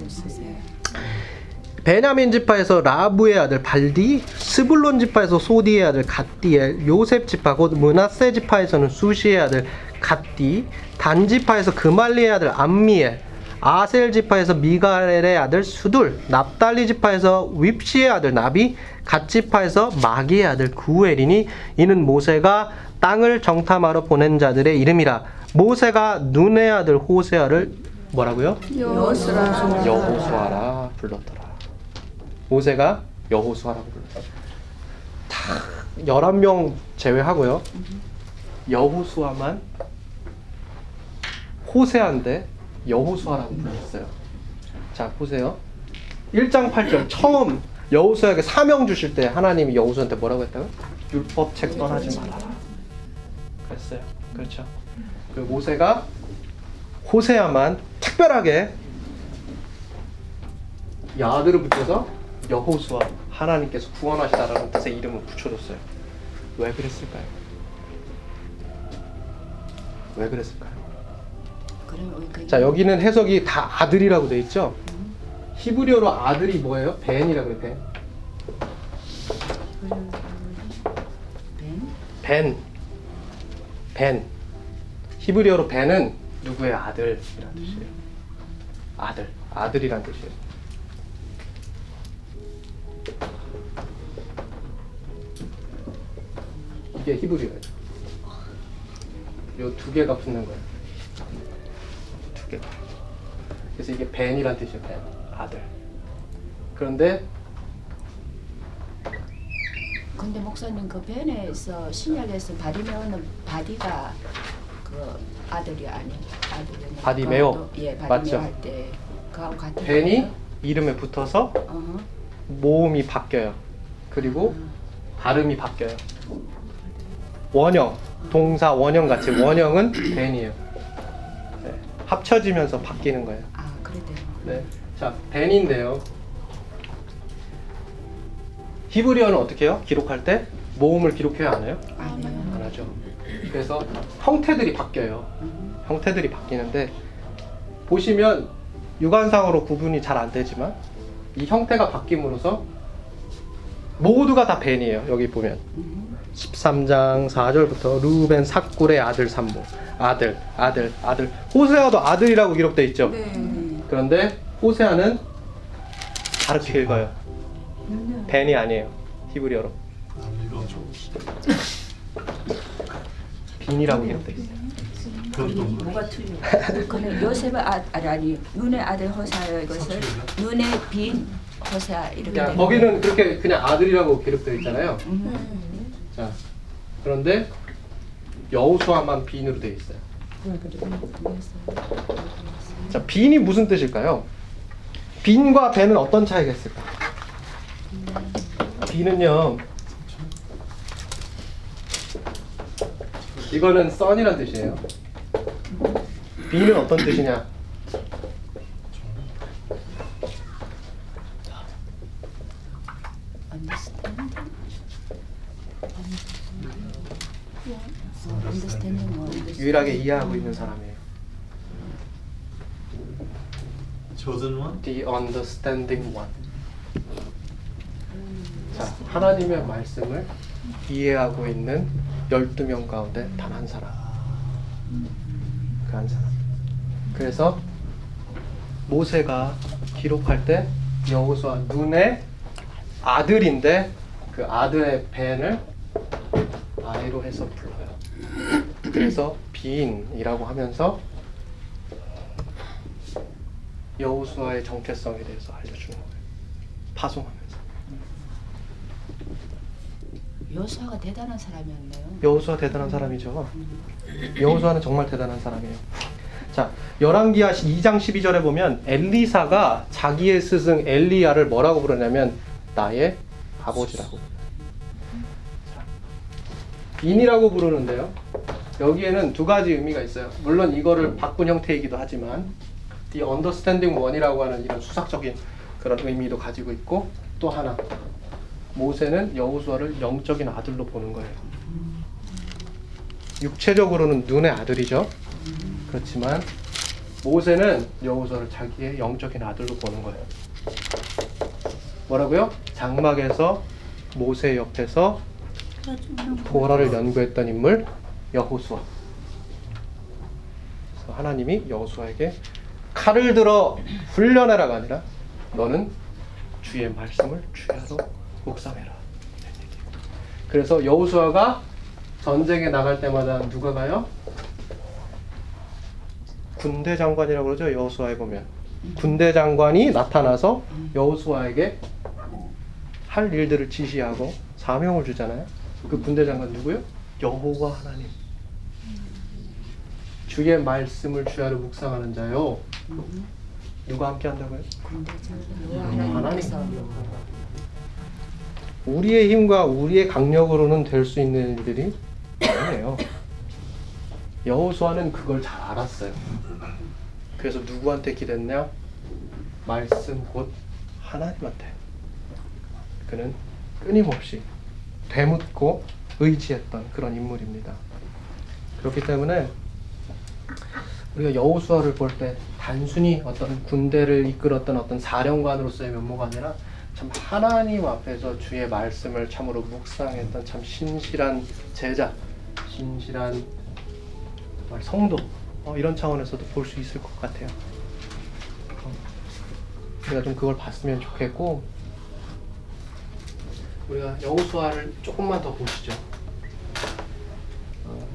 베냐민 지파에서 라부의 아들 발디, 스불론 지파에서 소디의 아들 갓디엘, 요셉 지파 곧 므낫세 지파에서는 수시의 아들 갓디, 단 지파에서 그말리의 아들 암미엘, 아셀 지파에서 미가엘의 아들 스둘, 납달리 지파에서 웝시의 아들 나비, 갓 지파에서 마기의 아들 구엘이니 이는 모세가 땅을 정탐하러 보낸 자들의 이름이라. 모세가 눈의 아들 호세아를 뭐라고요? 여호수라. 여호수아라 불렀더라. 모세가 여호수아라고 불렀어요. 다 11명 제외하고요. 여호수아만 호세아인데 여호수아라고 불렀어요. 자, 보세요. 1장 8절 처음 여호수아에게 사명 주실 때 하나님이 여호수아한테 뭐라고 했다고? 율법 책 떠나지 말아라. 그랬어요. 그렇죠. 그 모세가 호세아만 특별하게 야들을 붙여서 여호수아 하나님께서 구원하시다라는 뜻의 이름을 붙여줬어요. 왜 그랬을까요? 왜 그랬을까요? 그자 여기는 해석이 다 아들이라고 돼 있죠. 히브리어로 아들이 뭐예요? 벤이라고 그래 벤. 벤. 벤. 히브리어로 벤은 누구의 아들이라는 뜻이에요. 아들. 아들이란 뜻이에요. 이게 히브리어예요. 요 두 개가 붙는 거예요. 두 개가. 그래서 이게 בן이란 뜻이에요. בן. 아들. 그런데 근데 목사님 그 בן에서 신약에서 바디메오는 바디가 그 아들이 아니 아들이 바디메오. 예 맞죠? 바디메오 할때 그하고 같은 בן이 거예요? 이름에 붙어서 어허. 모음이 바뀌어요. 그리고 발음이 바뀌어요. 원형, 동사 원형 같이 원형은 벤이에요. 네, 합쳐지면서 바뀌는 거예요. 아 그래 되는 거 네. 자, 벤인데요. 히브리어는 어떻게 해요? 기록할 때 모음을 기록해야 하나요? 아니요 안 하죠. 그래서 형태들이 바뀌어요. 형태들이 바뀌는데 보시면 육안상으로 구분이 잘 안 되지만 이 형태가 바뀜으로써 모두가 다 벤이에요. 여기 보면 13장 4절부터 루벤 삭굴의 아들 산모 아들 아들 아들 호세아도 아들이라고 기록돼 있죠. 네. 그런데 호세아는 다르게 읽어요. 벤이 아니에요. 히브리어로 빈이라고 기록돼 있어요. 뭐가 틀려? 그는 요셉의 아, 아니 아니 눈의 아들 호사의 것을 눈의 빈 호사 이렇게 야, 되는 거기는 그렇게 그냥 아들이라고 기록되어 있잖아요. 음. 자, 그런데 여호수아만 빈으로 되어 있어요. 자, 빈이 무슨 뜻일까요? 빈과 벤은 어떤 차이가 있을까? 빈은요. 이거는 썬이란 뜻이에요. 빈은 어떤 뜻이냐? understanding 뭐 유일하게 이해하고 있는 사람이에요. chosen one. The understanding one. 자, 하나님의 말씀을 이해하고 있는 12명 가운데 단 한 사람. 그 한 사람. 그래서 모세가 기록할 때 여호수아 눈의 아들인데 그 아들의 벤을 아이로 해서 불러요. 그래서 빈이라고 하면서 여호수아의 정체성에 대해서 알려주는 거예요. 파송하면서 여수아가 대단한 사람이었네요. 여호수아 대단한 사람이죠. 여호수아는 정말 대단한 사람이에요. 자, 열왕기하 2장 12절에 보면 엘리사가 자기의 스승 엘리야를 뭐라고 부르냐면 나의 아버지라고. 자, 인이라고 부르는데요. 여기에는 두 가지 의미가 있어요. 물론 이거를 바꾼 형태이기도 하지만 The Understanding One이라고 하는 이런 수학적인 그런 의미도 가지고 있고 또 하나 모세는 여호수아를 영적인 아들로 보는 거예요. 육체적으로는 눈의 아들이죠. 그렇지만 모세는 여호수아를 자기의 영적인 아들로 보는 거예요. 뭐라고요? 장막에서 모세 옆에서 도라를 연구했던 인물 여호수아. 하나님이 여호수아에게 칼을 들어 훈련해라가 아니라 너는 주의 말씀을 주야로 묵상해라. 그래서 여호수아가 전쟁에 나갈 때마다 누가 가요? 군대 장관이라고 그러죠. 여호수아에 보면 군대 장관이 나타나서 여호수아에게 할 일들을 지시하고 사명을 주잖아요. 그 군대 장관 누구요? 여호와 하나님. 주의 말씀을 주야로 묵상하는 자요. 누가 함께 한다고요? 하나님. 우리의 힘과 우리의 강력으로는 될 수 있는 일들이 아니에요. 여호수아는 그걸 잘 알았어요. 그래서 누구한테 기댔냐? 말씀 곧 하나님한테. 그는 끊임없이 되묻고 의지했던 그런 인물입니다. 그렇기 때문에 우리가 여호수아를 볼 때 단순히 어떤 군대를 이끌었던 어떤 사령관으로서의 면모가 아니라 참 하나님 앞에서 주의 말씀을 참으로 묵상했던 참 신실한 제자, 신실한 성도 어, 이런 차원에서도 볼 수 있을 것 같아요. 어, 우리가 좀 그걸 봤으면 좋겠고 우리가 여호수아를 조금만 더 보시죠. 어,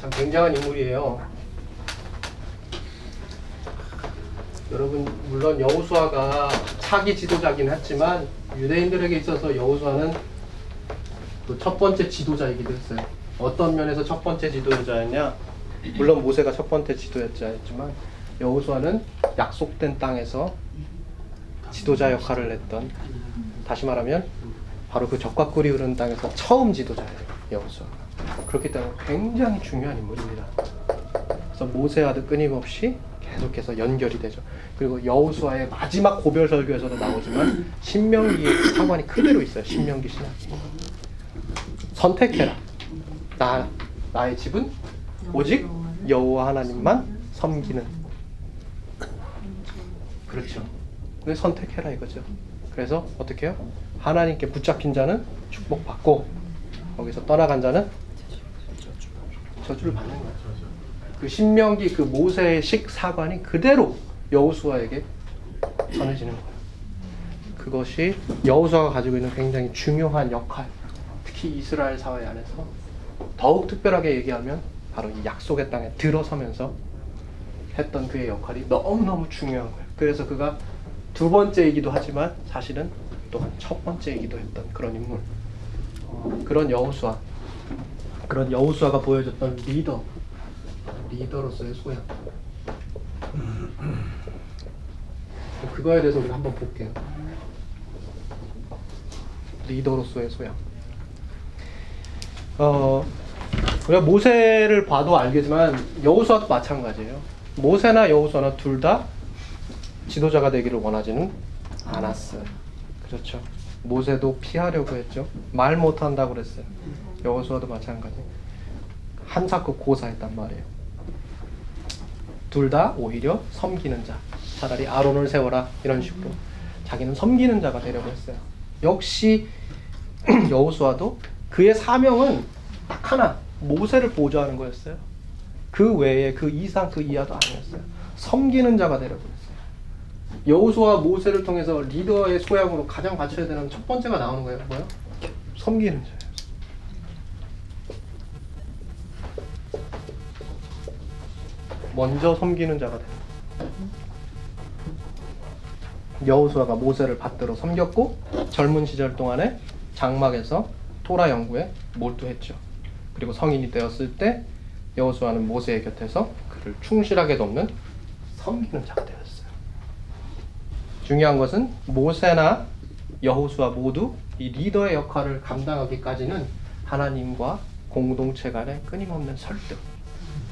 참 굉장한 인물이에요. 여러분 물론 여호수아가 차기 지도자긴 했지만 유대인들에게 있어서 여호수아는 그 첫 번째 지도자이기도 했어요. 어떤 면에서 첫 번째 지도자였냐? 물론 모세가 첫 번째 지도자였지만 여호수아는 약속된 땅에서 지도자 역할을 했던 다시 말하면 바로 그 적과 꿀이 흐르는 땅에서 처음 지도자예요. 여호수아가. 그렇기 때문에 굉장히 중요한 인물입니다. 그래서 모세와도 끊임없이 계속해서 연결이 되죠. 그리고 여호수아의 마지막 고별 설교에서도 나오지만 신명기의 사관이 그대로 있어요. 신명기 신학이. 선택해라. 나 나의 집은 오직 여호와 하나님만 섬기는. 그렇죠. 근데 선택해라 이거죠. 그래서 어떻게 해요? 하나님께 붙잡힌 자는 축복받고 거기서 떠나간 자는 저주를 받는 거예요. 그 신명기 그 모세의 식 사관이 그대로 여호수아에게 전해지는 거예요. 그것이 여호수아가 가지고 있는 굉장히 중요한 역할, 특히 이스라엘 사회 안에서 더욱 특별하게 얘기하면 바로 이 약속의 땅에 들어서면서 했던 그의 역할이 너무너무 중요한 거예요. 그래서 그가 두 번째이기도 하지만 사실은 또한 첫 번째이기도 했던 그런 인물. 어, 그런 여호수아. 그런 여호수아가 보여줬던 리더. 리더로서의 소양. 그거에 대해서 우리 한번 볼게요. 리더로서의 소양. 어, 우리가 모세를 봐도 알겠지만 여호수아도 마찬가지예요. 모세나 여호수아나 둘 다 지도자가 되기를 원하지는 않았어요. 그렇죠. 모세도 피하려고 했죠. 말 못한다고 그랬어요. 여호수아도 마찬가지. 한사급 고사했단 말이에요. 둘 다 오히려 섬기는 자. 차라리 아론을 세워라 이런 식으로 자기는 섬기는 자가 되려고 했어요. 역시 여호수아도 그의 사명은 딱 하나 모세를 보좌하는 거였어요. 그 외에 그 이상 그 이하도 아니었어요. 섬기는 자가 되려고 했어요. 여호수아 모세를 통해서 리더의 소양으로 가장 갖춰야 되는 첫 번째가 나오는 거예요. 뭐요? 섬기는 자 먼저 섬기는 자가 됩니다. 여호수아가 모세를 받들어 섬겼고 젊은 시절 동안에 장막에서 토라 연구에 몰두했죠. 그리고 성인이 되었을 때 여호수아는 모세의 곁에서 그를 충실하게 돕는 섬기는 자가 되었어요. 중요한 것은 모세나 여호수아 모두 이 리더의 역할을 감당하기까지는 하나님과 공동체 간의 끊임없는 설득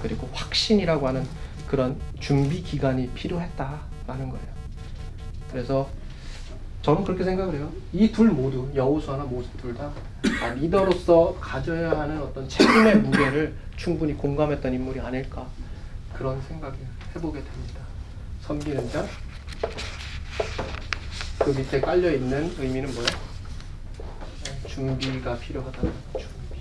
그리고 확신이라고 하는 그런 준비 기간이 필요했다라는 거예요. 그래서 저는 그렇게 생각을 해요. 이 둘 모두 여호수아나 모세 둘다 아, 리더로서 가져야 하는 어떤 책임의 무게를 충분히 공감했던 인물이 아닐까 그런 생각을 해보게 됩니다. 섬기는 자. 그 밑에 깔려 있는 의미는 뭐야? 네, 준비가 필요하다는 거, 준비.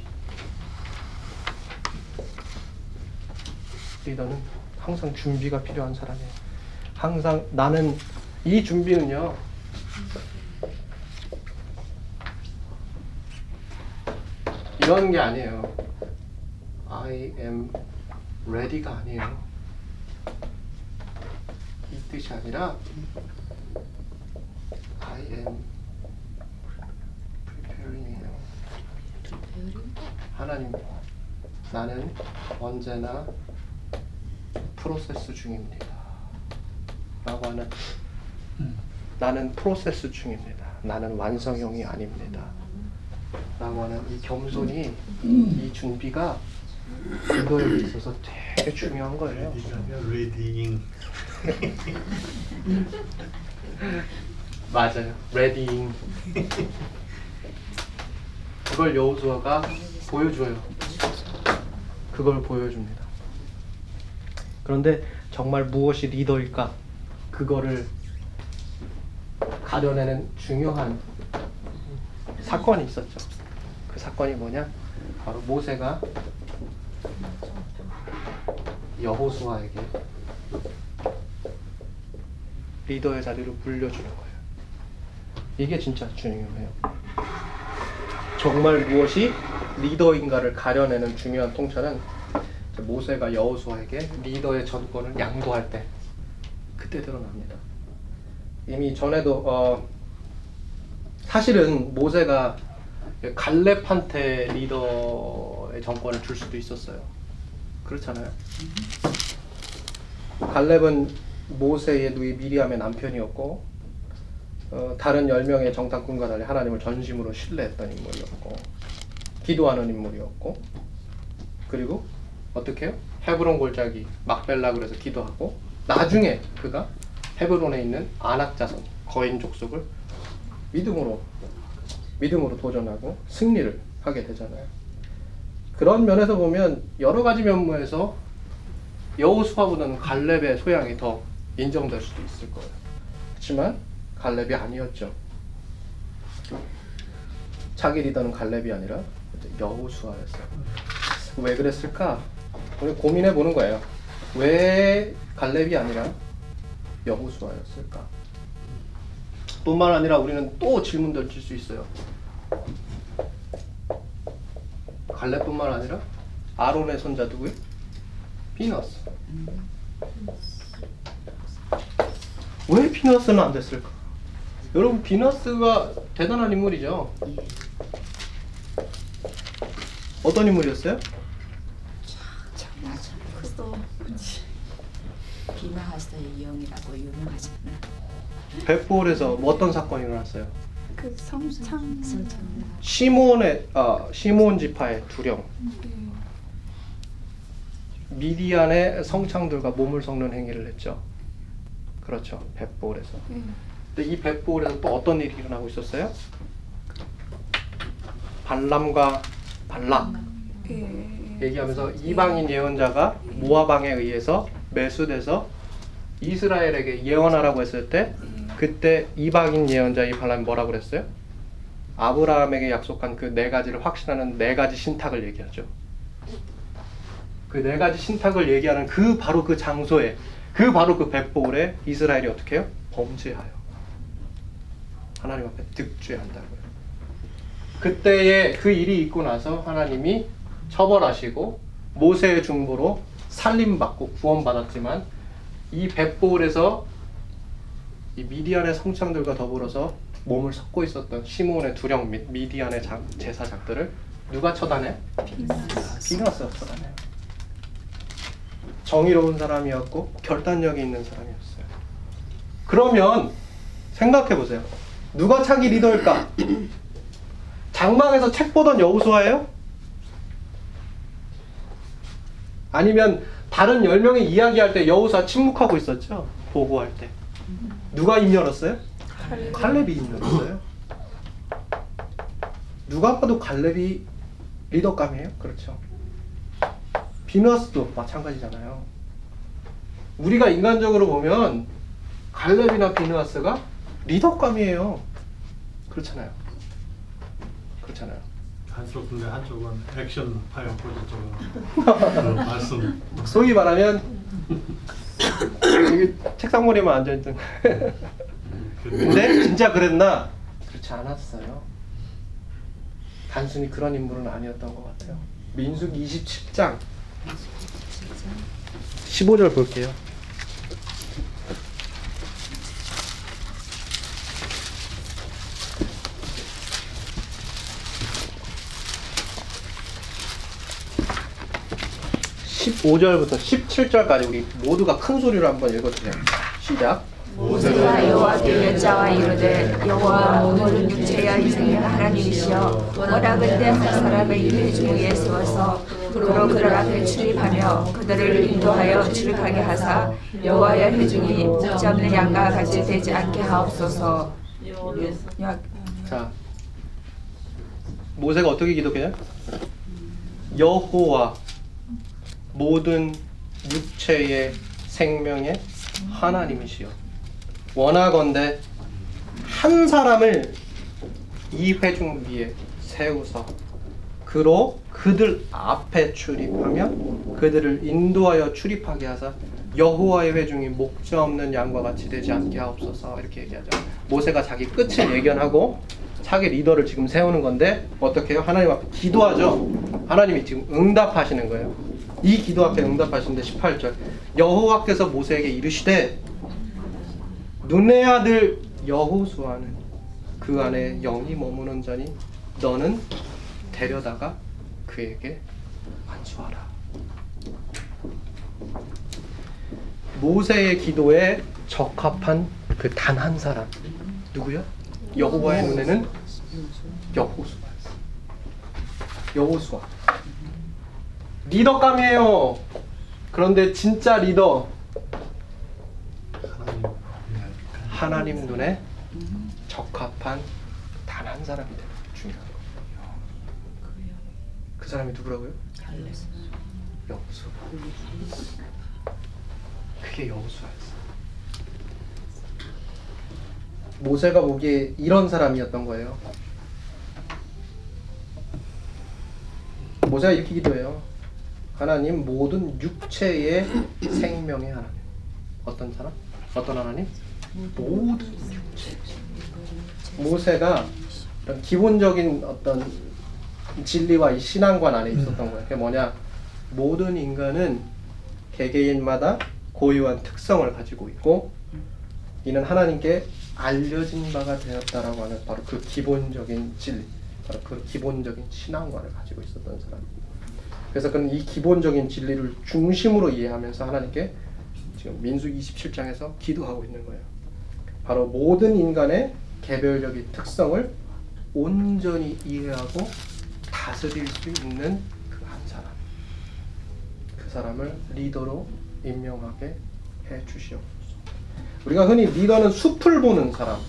리더는 항상 준비가 필요한 사람이에요. 항상 나는 이 준비는요. 이런 게 아니에요. I am ready가 아니에요. 이 뜻이 아니라 I am preparing이에요. 하나님, 나는 언제나 프로세스 중입니다. 라고 하는 나는 프로세스 중입니다. 나는 완성형이 아닙니다. 라고 하는 이 겸손이 이 준비가 이거에 있어서 되게 중요한 거예요. Readying. 맞아요. Readying. 그걸 여호수아가 보여줘요. 그걸 보여줍니다. 그런데 정말 무엇이 리더일까? 그거를 가려내는 중요한 사건이 있었죠. 그 사건이 뭐냐? 바로 모세가 여호수아에게 리더의 자리를 물려주는 거예요. 이게 진짜 중요해요. 정말 무엇이 리더인가를 가려내는 중요한 통찰은 모세가 여호수아에게 리더의 전권을 양도할 때 그때 드러납니다. 이미 전에도 어, 사실은 모세가 갈렙한테 리더의 정권을 줄 수도 있었어요. 그렇잖아요. 갈렙은 모세의 누이 미리암의 남편이었고 어, 다른 10명의 정탐꾼과 달리 하나님을 전심으로 신뢰했던 인물이었고 기도하는 인물이었고 그리고 어떻게 해요? 헤브론 골짜기 막벨라 그래서 기도하고 나중에 그가 헤브론에 있는 아낙 자손 거인 족속을 믿음으로 믿음으로 도전하고 승리를 하게 되잖아요. 그런 면에서 보면 여러 가지 면모에서 여호수아보다는 갈렙의 소양이 더 인정될 수도 있을 거예요. 그렇지만 갈렙이 아니었죠. 자기 리더는 갈렙이 아니라 여호수아였어요. 왜 그랬을까? 우리 고민해 보는 거예요. 왜 갈렙이 아니라 여호수아였을까? 뿐만 아니라 우리는 또 질문 던질 수 있어요. 갈렙뿐만 아니라 아론의 손자 누구요? 피너스. 왜 피너스는 안 됐을까? 여러분 피너스가 대단한 인물이죠. 어떤 인물이었어요? 맞아. 그도 비나하스의 영이라고 유명하잖아. 벳볼에서 뭐 어떤 사건이 일어났어요? 그 성창 시몬의 아 시몬 지파의 두령 네. 미디안의 성창들과 몸을 섞는 행위를 했죠. 그렇죠. 벳볼에서. 네. 근데 이 벳볼에서 또 어떤 일이 일어나고 있었어요? 발람과 발락 예. 얘기하면서 이방인 예언자가 모아방에 의해서 매수돼서 이스라엘에게 예언하라고 했을 때 그때 이방인 예언자 이 발람이 뭐라고 그랬어요? 아브라함에게 약속한 그 네 가지를 확신하는 네 가지 신탁을 얘기하죠. 그 네 가지 신탁을 얘기하는 그 바로 그 장소에 그 바로 그 벳볼에 이스라엘이 어떻게 해요? 범죄하여 하나님 앞에 득죄한다고요. 그때에 그 일이 있고 나서 하나님이 처벌하시고 모세의 중보로 살림받고 구원받았지만 이 벳볼에서 이 미디안의 성창들과 더불어서 몸을 섞고 있었던 시몬의 두령 및 미디안의 자- 제사장들을 누가 처단해? 비너스가 처단해. 정의로운 사람이었고 결단력이 있는 사람이었어요. 그러면 생각해 보세요. 누가 차기 리더일까? 장막에서 책 보던 여우수아예요? 아니면 다른 10명이 이야기할 때 여우수아 침묵하고 있었죠? 보고할 때. 누가 입 열었어요? 칼렙이 입 열었어요. 누가 봐도 칼렙이 리더감이에요? 그렇죠. 비너스도 마찬가지잖아요. 우리가 인간적으로 보면 갈렙이나 비누아스가 리더감이에요. 그렇잖아요. 그렇잖아요. 한쪽 근데 한쪽은 액션 파이어 프로젝트가 그 말씀 소위 말하면 여기 책상 머리만 앉아 있던 근데 진짜 그랬나? 그렇지 않았어요. 단순히 그런 인물은 아니었던 것 같아요. 민수기 27장 15절 볼게요. (15절부터) (17절까지) 우리 모두가 큰 소리로 한번 읽어주세요. 시작. 모세가 여호와께 여자와 이르되 여호와 모든 육체야 이생의 하나님이시여. 원하건대 한 사람을 이 회 중에 세워서 그로 그들 앞에 출입하며 그들을 인도하여 출입하게 하사 여호와의 회중이 목자 없는 양과 같이 되지 않게 하옵소서. 야, 자, 모세가 어떻게 기도해요? 여호와 모든 육체의 생명의 하나님이시여 원하건대 한 사람을 이 회중 위에 세우서 그로 그들 앞에 출입하며 그들을 인도하여 출입하게 하사 여호와의 회중이 목자 없는 양과 같이 되지 않게 하옵소서 이렇게 얘기하죠. 모세가 자기 끝을 예견하고 자기 리더를 지금 세우는 건데 어떻게 해요? 하나님 앞에 기도하죠. 하나님이 지금 응답하시는 거예요. 이 기도 앞에 응답하시는데 18절 여호와께서 모세에게 이르시되 눈의 아들 여호수아는 그 안에 영이 머무는 자니 너는 데려다가 그에게 안수하라. 모세의 기도에 적합한 그 단 한 사람 누구요? 여호와의 눈에는 여호수아였어. 여호수아. 리더감이에요. 그런데 진짜 리더 하나님 눈에 적합한 단 한 사람이 되는 게 중요한 거예요. 그 사람이 누구라고요? 여호수. 그게 여호수아였어. 모세가 보기에 이런 사람이었던 거예요. 모세가 이렇게 기도해요. 하나님 모든 육체의 생명의 하나님. 어떤 사람? 어떤 하나님? 모든 육체. 모세가 기본적인 어떤 진리와 이 신앙관 안에 있었던 거예요. 그게 뭐냐? 모든 인간은 개개인마다 고유한 특성을 가지고 있고 이는 하나님께 알려진 바가 되었다라고 하는 바로 그 기본적인 진리, 바로 그 기본적인 신앙관을 가지고 있었던 사람입니다. 그래서 그는 이 기본적인 진리를 중심으로 이해하면서 하나님께 지금 민수 27장에서 기도하고 있는 거예요. 바로 모든 인간의 개별적인 특성을 온전히 이해하고 다스릴 수 있는 그 한 사람. 그 사람을 리더로 임명하게 해 주시옵소서. 우리가 흔히 리더는 숲을 보는 사람,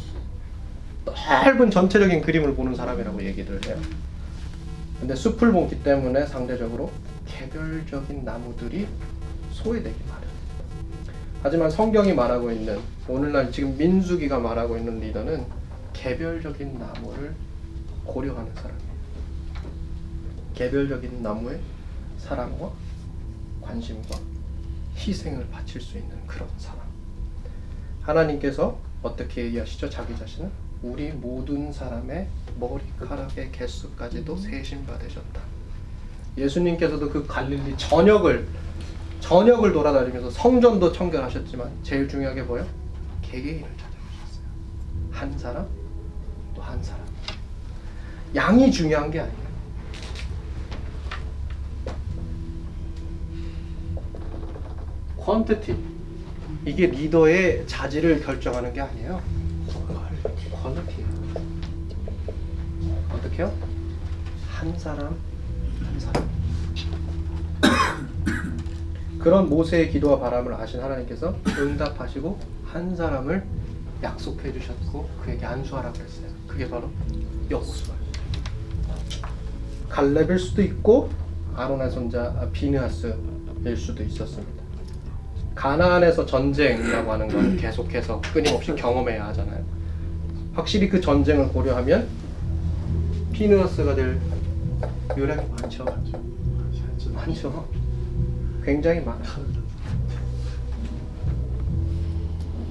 넓은 전체적인 그림을 보는 사람이라고 얘기를 해요. 근데 숲을 보기 때문에 상대적으로 개별적인 나무들이 소외되기 마련입니다. 하지만 성경이 말하고 있는 오늘날 지금 민수기가 말하고 있는 리더는 개별적인 나무를 고려하는 사람이에요. 개별적인 나무에 사랑과 관심과 희생을 바칠 수 있는 그런 사람. 하나님께서 어떻게 얘기하시죠? 자기 자신을 우리 모든 사람의 머리카락의 개수까지도 세신 받으셨다. 예수님께서도 그 갈릴리 전역을 전역을 돌아다니면서 성전도 청결하셨지만 제일 중요하게 뭐요? 개개인을 찾아주셨어요. 한 사람 또 한 사람. 양이 중요한 게 아니에요. 퀀티티 이게 리더의 자질을 결정하는 게 아니에요. 퀄리티예요. 어떻게요? 한 사람 한 사람. 그런 모세의 기도와 바람을 아신 하나님께서 응답하시고 한 사람을 약속해 주셨고 그에게 안수하라 그랬어요. 그게 바로 여호수아예요. 갈렙일 수도 있고 아론의 손자 비느하스일 수도 있었습니다. 가나안에서 전쟁이라고 하는 건 계속해서 끊임없이 경험해야 하잖아요. 확실히 그 전쟁을 고려하면 피느하스가 될 요량이 많죠. 많죠. 굉장히 많아요.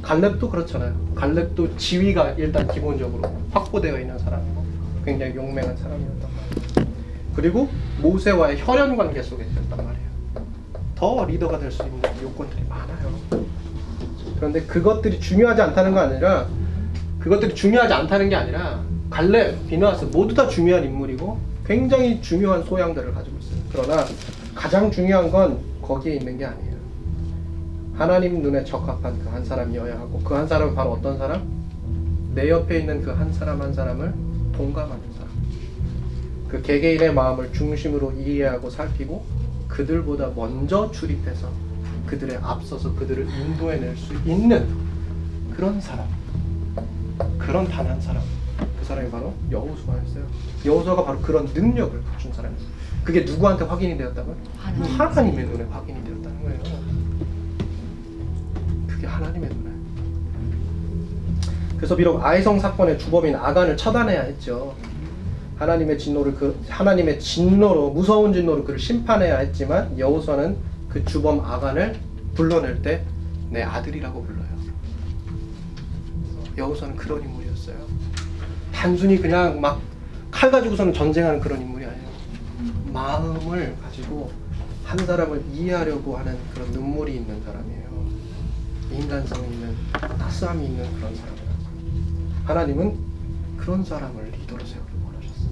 갈렙도 그렇잖아요. 갈렙도 지위가 일단 기본적으로 확보되어 있는 사람이고 굉장히 용맹한 사람이었단 말이에요. 그리고 모세와의 혈연 관계 속에 있었단 말이에요. 더 리더가 될 수 있는 요건들이 많아요. 그런데 그것들이 중요하지 않다는 거 아니라 그것들이 중요하지 않다는 게 아니라 갈렙, 비누아스 모두 다 중요한 인물이고 굉장히 중요한 소양들을 가지고 있어요. 그러나 가장 중요한 건 거기에 있는 게 아니에요. 하나님 눈에 적합한 그 한 사람이어야 하고 그 한 사람은 바로 어떤 사람? 내 옆에 있는 그 한 사람 한 사람을 동감하는 사람. 그 개개인의 마음을 중심으로 이해하고 살피고 그들보다 먼저 출입해서 그들의 앞서서 그들을 인도해낼 수 있는 그런 사람. 그런 단 한 사람. 그 사람이 바로 여호수아였어요. 여호수아가 바로 그런 능력을 갖춘 사람이었어요. 그게 누구한테 확인이 되었다고요? 하나님의 눈에 확인이 되었다는 거예요. 그게 하나님의 눈에. 그래서 비록 아이성 사건의 주범인 아간을 처단해야 했죠. 하나님의 진노를 그 하나님의 진노로 무서운 진노로 그를 심판해야 했지만 여호수아는 그 주범 아간을 불러낼 때 내 아들이라고 불러요. 여호수아는 그런 인물이었어요. 단순히 그냥 막 칼 가지고서는 전쟁하는 그런 인물이 아니에요. 마음을 가지고 한 사람을 이해하려고 하는 그런 눈물이 있는 사람이에요. 인간성이 있는 따스함이 있는 그런 사람이에요. 하나님은 그런 사람을 리더로 세우길 원하셨어요.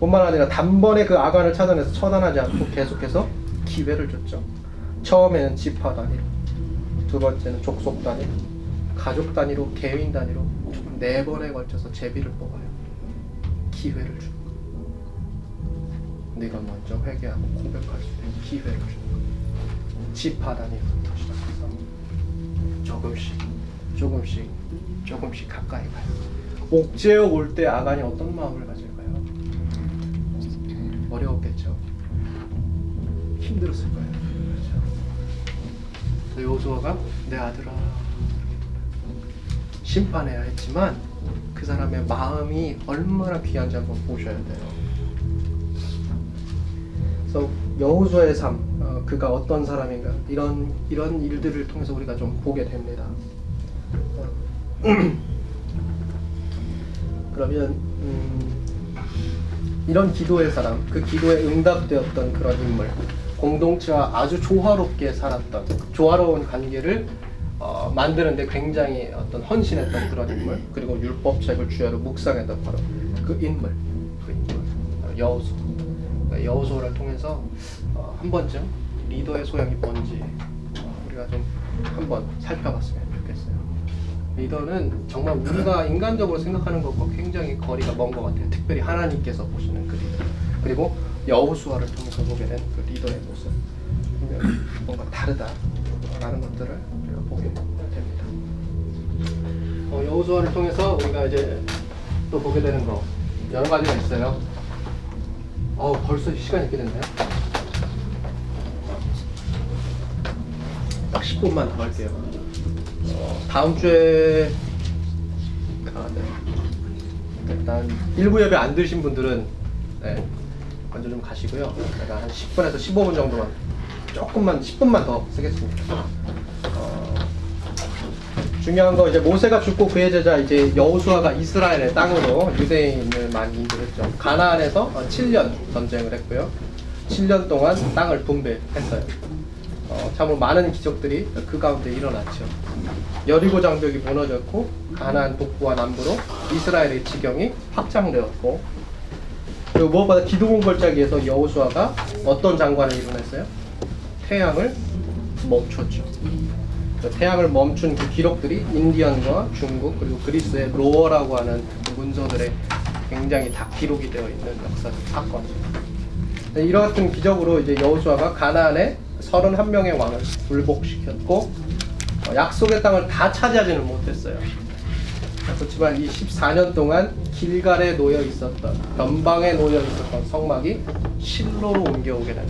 뿐만 아니라 단번에 그 아간을 찾아내서 처단하지 않고 계속해서 기회를 줬죠. 처음에는 지파 단위로, 두 번째는 족속 단위로, 가족 단위로, 개인 단위로 총 네 번에 걸쳐서 제비를 뽑아요. 기회를 주는 거. 네가 먼저 회개하고 고백할 수 있는 기회를 주는 거. 지파 단위부터 시작해서 조금씩, 조금씩, 조금씩 가까이 가요. 옥죄어 올때 아간이 어떤 마음을 가질까요? 어려웠겠죠. 힘들었을 거예요. 그렇죠. 여호수아가 내 아들아 심판해야 했지만 그 사람의 마음이 얼마나 귀한지 한번 보셔야 돼요. 그래서 여호수아의 삶, 어, 그가 어떤 사람인가 이런 이런 일들을 통해서 우리가 좀 보게 됩니다. 어, 그러면 음, 이런 기도의 사람, 그 기도에 응답되었던 그런 인물, 공동체와 아주 조화롭게 살았던 조화로운 관계를 어, 만드는데 굉장히 어떤 헌신했던 그런 인물, 그리고 율법책을 주야로 묵상했던 바로 그 인물, 그 인물, 바로 여호수. 그러니까 통해서 어, 한 번쯤 리더의 소양이 뭔지 어, 우리가 좀 한번 살펴봤으면 좋겠어요. 리더는 정말 우리가 인간적으로 생각하는 것과 굉장히 거리가 먼 것 같아요. 특별히 하나님께서 보시는 그 리더. 그리고 여호수아를 통해서 보게 된 그 리더의 모습. 뭔가 다르다라는 것들을 보게 됩니다. 어, 여호수아를 통해서 우리가 이제 또 보게 되는 거 여러 가지가 있어요. 어 벌써 시간이 이렇게 됐나요? 딱 10분만 더 할게요. 어, 다음 주에 아, 네. 일단 일부 예배 안 들으신 분들은 네, 먼저 좀 가시고요. 제가 한 10분에서 15분 정도만 조금만 10분만 더 쓰겠습니다. 어, 중요한 거 이제 모세가 죽고 그의 제자 이제 여호수아가 이스라엘의 땅으로 유대인을 많이 인도했죠. 가나안에서 어, 7년 전쟁을 했고요. 7년 동안 땅을 분배했어요. 어, 참으로 많은 기적들이 그 가운데 일어났죠. 여리고 장벽이 무너졌고 가나안 북부와 남부로 이스라엘의 지경이 확장되었고 그리고 무엇보다 기도공 걸짜기에서 여호수아가 어떤 장관을 이뤄냈어요? 태양을 멈췄죠. 그 태양을 멈춘 그 기록들이 인디언과 중국 그리고 그리스의 로어라고 하는 그 문서들에 굉장히 다 기록이 되어 있는 역사적 사건이죠. 네, 이와 같은 기적으로 이제 여호수아가 가나안에 31명의 왕을 굴복시켰고 어, 약속의 땅을 다 차지하지는 못했어요. 그렇지만 이 14년 동안 길갈에 놓여 있었던 변방에 놓여 있었던 성막이 실로로 옮겨오게 되는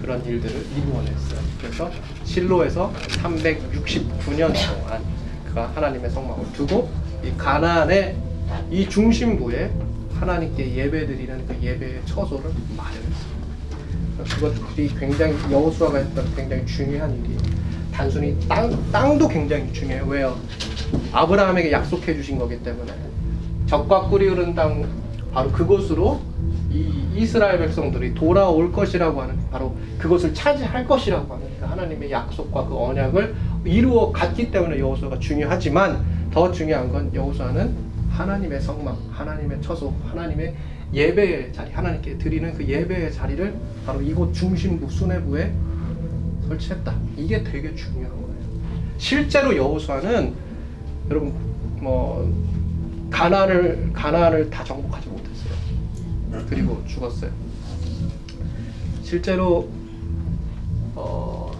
그런 일들을 이루어냈어요. 그래서 실로에서 369년 동안 그가 하나님의 성막을 두고 이 가나안의 이 중심부에 하나님께 예배드리는 그 예배의 처소를 마련했어요. 그것들이 굉장히 여호수아가 했던 굉장히 중요한 일이에요. 단순히 땅 땅도 굉장히 중요해요. 왜요? 아브라함에게 약속해 주신 거기 때문에 적과 꿀이 흐른 땅 바로 그곳으로 이 이스라엘 백성들이 돌아올 것이라고 하는 바로 그것을 차지할 것이라고 하는 그 하나님의 약속과 그 언약을 이루어 갔기 때문에 여호수아가 중요하지만 더 중요한 건 여호수아는 하나님의 성막, 하나님의 처소, 하나님의 예배의 자리, 하나님께 드리는 그 예배의 자리를 바로 이곳 중심부 수뇌부에 설치했다. 이게 되게 중요한 거예요. 실제로 여호수아는 여러분 뭐 가나안을 가나안을 다 정복하지 그리고 죽었어요. 실제로 어,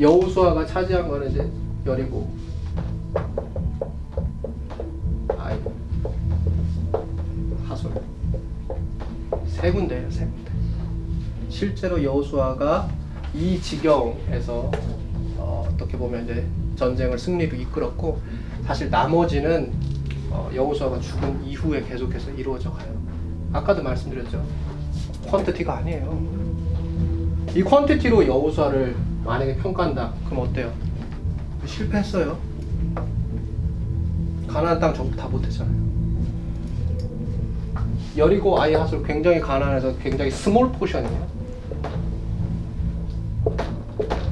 여호수아가 차지한 거는 이제 여리고, 아이, 하솔 세 군데예요, 세 군데. 실제로 여호수아가 이 지경에서 어, 어떻게 보면 이제 전쟁을 승리로 이끌었고 사실 나머지는 어, 여호수아가 죽은 이후에 계속해서 이루어져 가요. 아까도 말씀드렸죠. quantity가 아니에요. 이 quantity로 여호수아를 만약에 평가한다. 그럼 어때요? 실패했어요. 가나안 땅 전부 다 못했잖아요. 여리고 아이 하솔 굉장히 가나안에서 굉장히 small portion이에요.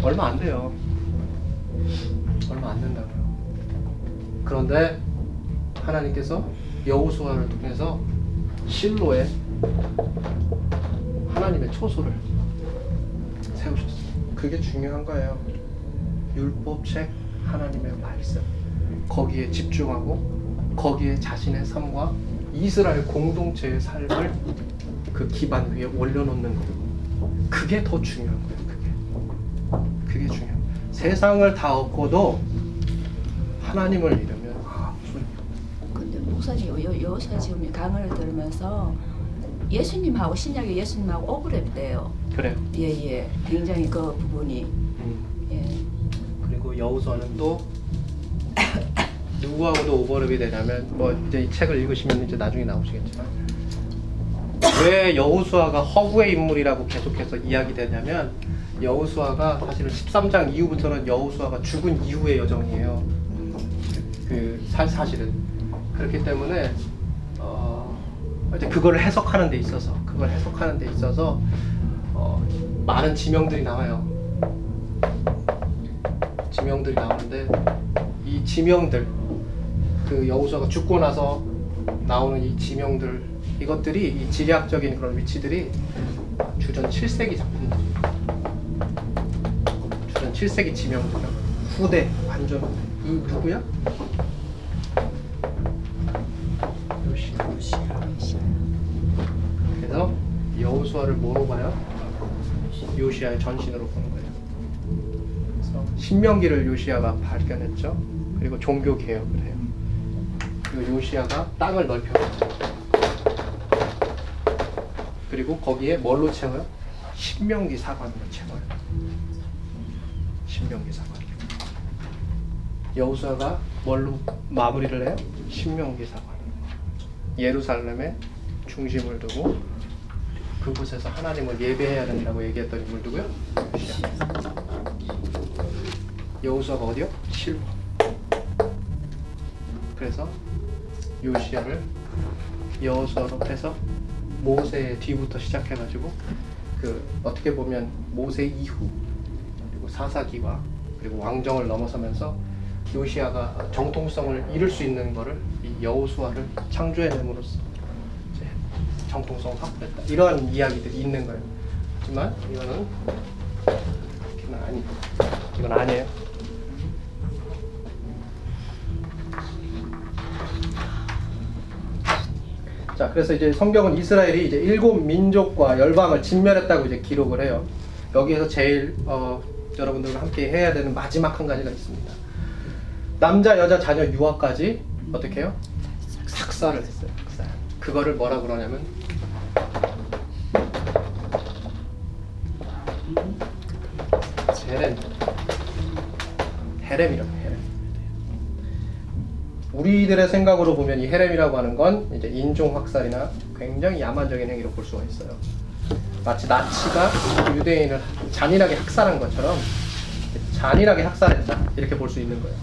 얼마 안 돼요. 얼마 안 된다고요. 그런데 하나님께서 여호수아를 통해서 실로에 하나님의 초소를 세우셨어요. 그게 중요한 거예요. 율법책 하나님의 말씀 거기에 집중하고 거기에 자신의 삶과 이스라엘 공동체의 삶을 그 기반 위에 올려놓는 거. 그게 더 중요한 거예요. 그게 그게 중요해요. 세상을 다 얻고도 하나님을 무슨 여, 여, 여기서 지금 강의를 들으면서 예수님하고 신약의 예수님하고 오버랩돼요. 그래요. 예예. 굉장히 그 부분이 음. 예. 그리고 여우서는 또 누구하고도 오버랩이 되냐면 뭐 이제 이 책을 읽으시면 이제 나중에 나오시겠지만 왜 여호수아가 허구의 인물이라고 계속해서 이야기되냐면 여호수아가 사실은 13장 이후부터는 여호수아가 죽은 이후의 여정이에요. 그 사, 사실은 그렇기 때문에 어 이제 그걸 해석하는 데 있어서 그걸 해석하는 데 있어서 어 많은 지명들이 나와요. 지명들이 나오는데 이 지명들 그 여호수아가 죽고 나서 나오는 이 지명들 이것들이 이 지리학적인 그런 위치들이 주전 7세기 작품들 주전 7세기 지명들 후대 완전 이 누구야? 여호수아를 뭐로 봐요? 요시아의 전신으로 보는 거예요. 그래서 신명기를 요시아가 발견했죠. 그리고 종교 개혁을 해요. 그리고 요시아가 땅을 넓혀갔죠. 그리고 거기에 뭘로 채워요? 신명기 사관으로 채워요. 신명기 사관. 여호수아가 뭘로 마무리를 해요? 신명기 사관. 예루살렘에 중심을 두고 그곳에서 하나님을 예배해야 된다고 얘기했던 인물 누구요? 요시아. 여호수아가 어디요? 실로. 그래서 요시아를 여호수아로 해서 모세 뒤부터 시작해가지고 그 어떻게 보면 모세 이후 그리고 사사기와 그리고 왕정을 넘어서면서 요시아가 정통성을 잃을 수 있는 거를 이 여호수아를 창조해냄으로써 정통성을 확보했다 이런 이야기들이 있는 거예요. 하지만 이거는 이건 아니 이건 아니에요. 자, 그래서 이제 성경은 이스라엘이 이제 일곱 민족과 열방을 진멸했다고 이제 기록을 해요. 여기에서 제일 어, 여러분들과 함께 해야 되는 마지막 한 가지가 있습니다. 남자, 여자, 자녀 유아까지 어떻게 해요? 삭살을 했어요. 그거를 뭐라 그러냐면 헤렘. 헤렘이라고 해요. 우리들의 생각으로 보면 이 헤렘이라고 하는 건 이제 인종 학살이나 굉장히 야만적인 행위로 볼 수가 있어요. 마치 나치가 유대인을 잔인하게 학살한 것처럼 잔인하게 학살했다 이렇게 볼 수 있는 거예요.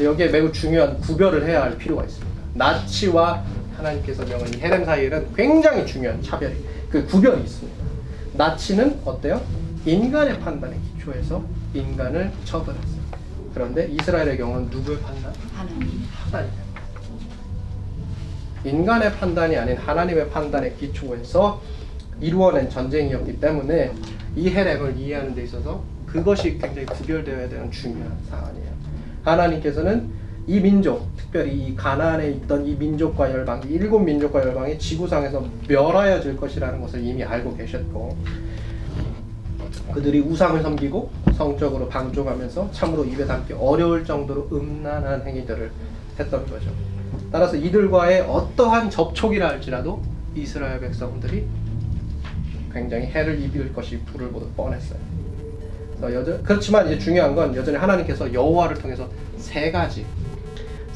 여기에 매우 중요한 구별을 해야 할 필요가 있습니다. 나치와 하나님께서 이 헤렘 사이에는 굉장히 중요한 차별이 그 구별이 있습니다. 나치는 어때요? 인간의 판단에 기초해서 인간을 처벌했어요. 그런데 이스라엘의 경우는 누구의 판단? 하나님. 인간의 판단이 아닌 하나님의 판단에 기초해서 이루어낸 전쟁이었기 때문에 이 헤렘을 이해하는 데 있어서 그것이 굉장히 구별되어야 되는 중요한 사안이에요. 하나님께서는 이 민족, 특별히 이 가나안에 있던 이 민족과 열방, 이 일곱 민족과 열방이 지구상에서 멸하여질 것이라는 것을 이미 알고 계셨고 그들이 우상을 섬기고 성적으로 방종하면서 참으로 입에 담기 어려울 정도로 음란한 행위들을 했던 거죠. 따라서 이들과의 어떠한 접촉이라 할지라도 이스라엘 백성들이 굉장히 해를 입을 것이 불을 보듯 뻔했어요. 여전, 그렇지만 이제 중요한 건 여전히 하나님께서 여호와를 통해서 세 가지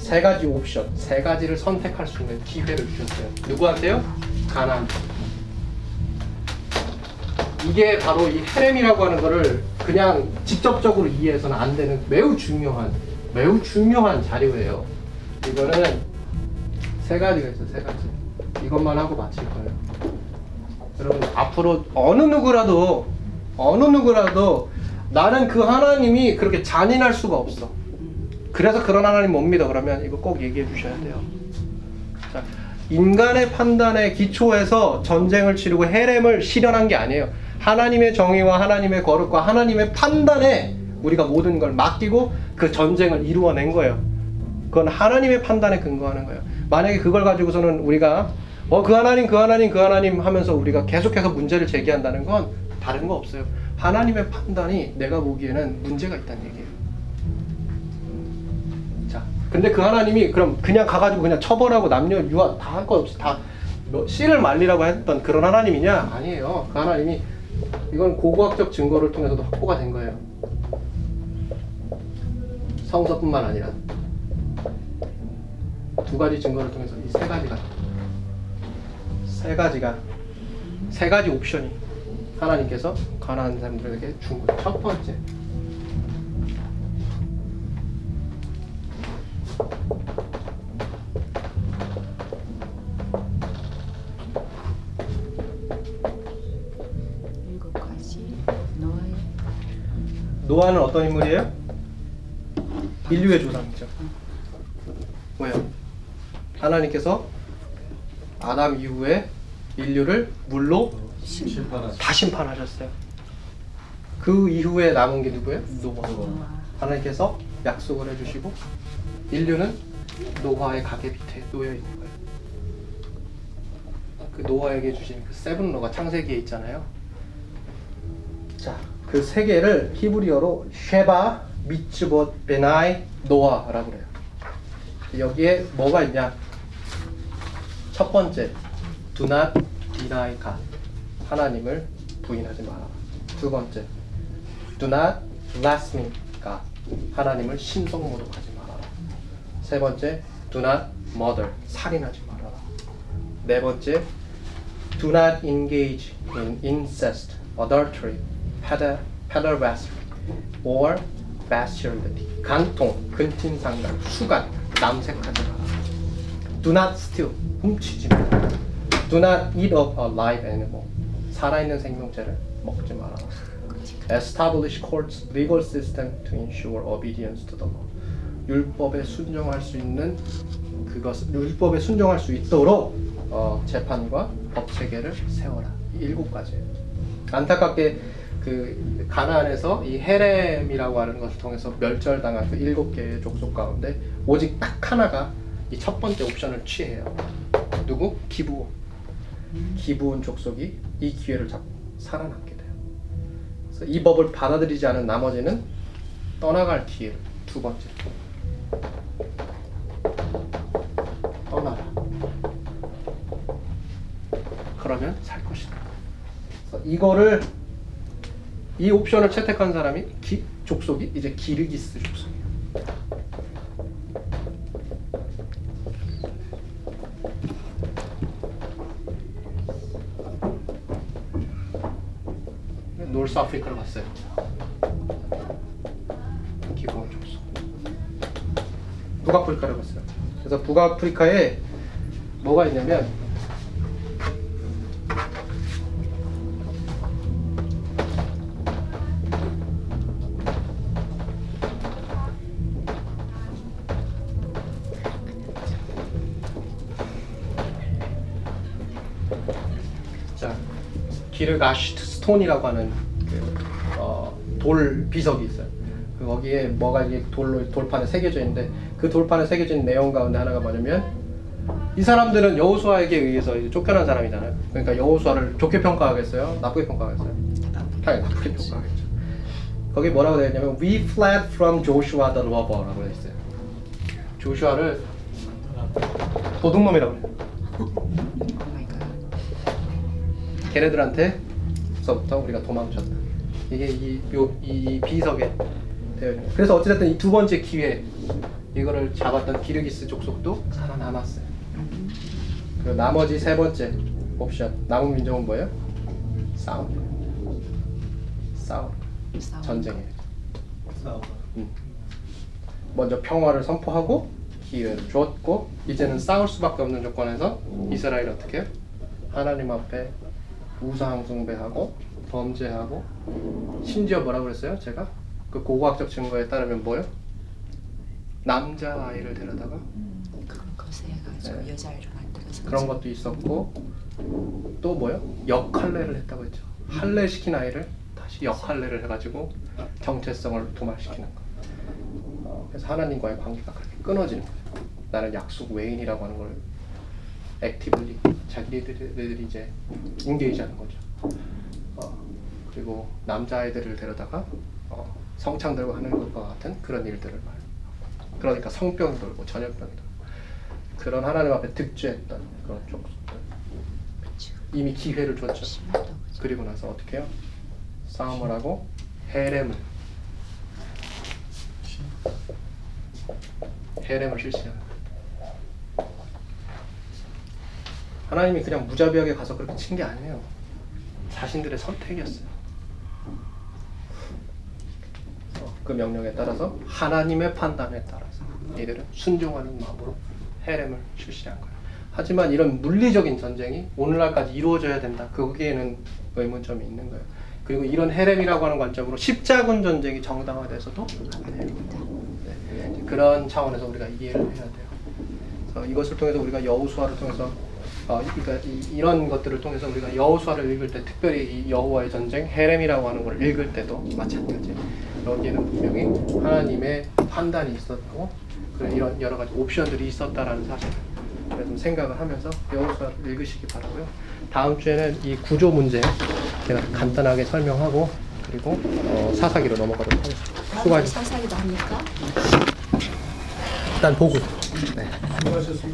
세 가지 옵션, 세 가지를 선택할 수 있는 기회를 주셨어요. 누구한테요? 가나안. 이게 바로 이 헤렘이라고 하는 거를 그냥 직접적으로 이해해서는 안 되는 매우 중요한 매우 중요한 자료예요. 이거는 세 가지가 있어요. 세 가지. 이것만 하고 마칠 거예요. 여러분 앞으로 어느 누구라도 어느 누구라도 나는 그 하나님이 그렇게 잔인할 수가 없어. 그래서 그런 하나님 못 믿어 그러면 이거 꼭 얘기해 주셔야 돼요. 자, 인간의 판단에 기초해서 전쟁을 치르고 헤렘을 실현한 게 아니에요. 하나님의 정의와 하나님의 거룩과 하나님의 판단에 우리가 모든 걸 맡기고 그 전쟁을 이루어낸 거예요. 그건 하나님의 판단에 근거하는 거예요. 만약에 그걸 가지고서는 우리가 어 그 하나님 그 하나님 그 하나님 하면서 우리가 계속해서 문제를 제기한다는 건 다른 거 없어요. 하나님의 판단이 내가 보기에는 문제가 있다는 얘기예요. 자, 근데 그 하나님이 그럼 그냥 가가지고 그냥 처벌하고 남녀 유아 다 할 것 없이 다뭐 씨를 말리라고 했던 그런 하나님이냐? 아니에요. 그 하나님이 이건 고고학적 증거를 통해서도 확보가 된 거예요. 성서뿐만 아니라 두 가지 증거를 통해서 이 세 가지가 세 가지가 세 가지 옵션이 하나님께서 가난한 사람들에게 준 거예요. 첫 번째 일곱 가지 노아의 노아는 어떤 인물이에요? 인류의 조상이죠. 왜요? 하나님께서 아담 이후에 인류를 물로. 다 심판하셨어요. 그 이후에 남은 게 누구예요? 노아. 하나님께서 약속을 해주시고 인류는 노아의 가계 밑에 놓여 있는 거예요. 그 노아에게 주신 그 seven law가 창세기에 있잖아요. 자, 그 세 개를 히브리어로 שבע, מצוות, בני, 노아라고 그래요. 여기에 뭐가 있냐? 첫 번째, do not deny God. 하나님을 부인하지 마라. 두 번째, do not blaspheme God. 하나님을 신성 모독하지 말아라. 세 번째, do not murder. 살인하지 말아라. 네 번째, do not engage in incest, adultery, peder- pederasty, or bestiality. 간통, 근친상간, 수간 남색하지 마라. Do not steal. 훔치지 마라. Do not eat of a live animal. 살아있는 생명체를 먹지 마라. Establish courts legal system to ensure obedience to the law. 율법에 순종할 수 있는 그것 율법에 순종할 수 있도록 어, 재판과 법 체계를 세워라. 이 일곱 가지예요. 안타깝게 그 가나안에서 이 헤렘이라고 하는 것을 통해서 멸절당한 그 일곱 개의 족속 가운데 오직 딱 하나가 이 첫 번째 옵션을 취해요. 누구? 기브온. 기브온 족속이 이 기회를 잡고 살아남게 돼요. 그래서 이 법을 받아들이지 않은 나머지는 떠나갈 기회를 두 번째. 떠나라. 그러면 살 것이다. 그래서 이거를 이 옵션을 채택한 사람이 기, 족속이 이제 기르기스 족속이에요. 노스 아프리카를 갔어요. 기본 족속. 북아프리카를 갔어요. 그래서 북아프리카에 뭐가 있냐면 기르가슈트 스톤이라고 하는 그, 어, 돌 비석이 있어요. 그 거기에 뭐가 이게 돌로 돌판에 새겨져 있는데 그 돌판에 있는 내용 가운데 하나가 뭐냐면 이 사람들은 여호수아에게 의해서 쫓겨난 사람이잖아요. 그러니까 여호수아를 좋게 평가하겠어요? 나쁘게 평가하겠어요? 당연히 나쁘게 평가하겠죠. 거기 뭐라고 되어 있냐면 We fled from Joshua the robber라고 되어 있어요. 조슈아를 도둑놈이라고 그래요. 걔네들한테 서부터 우리가 도망쳤다. 이게 이, 요, 이 비석에. 그래서 어찌됐든 이 두 번째 기회 이거를 잡았던 기르기스 족속도 살아남았어요. 그리고 나머지 세 번째 옵션 남은 민족은 뭐예요? 싸움. 싸움. 전쟁이에요. 싸우다. 음. 먼저 평화를 선포하고 기회를 주었고 이제는 싸울 수밖에 없는 조건에서 이스라엘 어떻게 해요? 하나님 앞에 우상 숭배하고 범죄하고 심지어 뭐라고 그랬어요? 제가 그 고고학적 증거에 따르면 뭐요? 남자 아이를 데려다가 그런 거세가지고 네. 여자 아이를 만들어서 그런 것도 있었고 또 뭐요? 역할례를 했다고 했죠. 할례 시킨 아이를 다시 역할례를 해가지고 정체성을 도말시키는 거. 어, 그래서 하나님과의 관계가 그렇게 끊어지는 거예요. 나는 약속 외인이라고 하는 걸 액티브리 자기들이 이제 인게이지하는 거죠. 어, 그리고 남자아이들을 데려다가 어, 성창들과 하는 것과 같은 그런 일들을 말. 그러니까 성병이 돌고 전염병이 돌고 그런 하나님 앞에 득죄했던 그런 족속들 이미 기회를 줬죠. 그리고 나서 어떻게 해요? 싸움을 하고 헤렘을 헤렘을 실시하는 거예요. 하나님이 그냥 무자비하게 가서 그렇게 친 게 아니에요. 자신들의 선택이었어요. 어, 그 명령에 따라서 하나님의 판단에 따라서 이들은 순종하는 마음으로 헤렘을 실시한 거예요. 하지만 이런 물리적인 전쟁이 오늘날까지 이루어져야 된다. 거기에는 의문점이 있는 거예요. 그리고 이런 헤렘이라고 하는 관점으로 십자군 전쟁이 정당화돼서도. 네. 그런 차원에서 우리가 이해를 해야 돼요. 이것을 통해서 우리가 여호수아를 통해서 어, 그러니까 이, 이런 것들을 통해서 우리가 여호수아를 읽을 때 특별히 이 여호와의 전쟁 헤렘이라고 하는 걸 읽을 때도 마찬가지. 여기에는 분명히 하나님의 판단이 있었고 그런 이런 여러 가지 옵션들이 있었다라는 사실을 좀 생각을 하면서 여호수아를 읽으시기 바라고요. 다음 주에는 이 구조 문제 제가 간단하게 설명하고 그리고 어, 사사기로 넘어가도록 하겠습니다. 수고하셨습니다. 사사기도 합니까? 일단 보고. 네. 수고하셨습니다.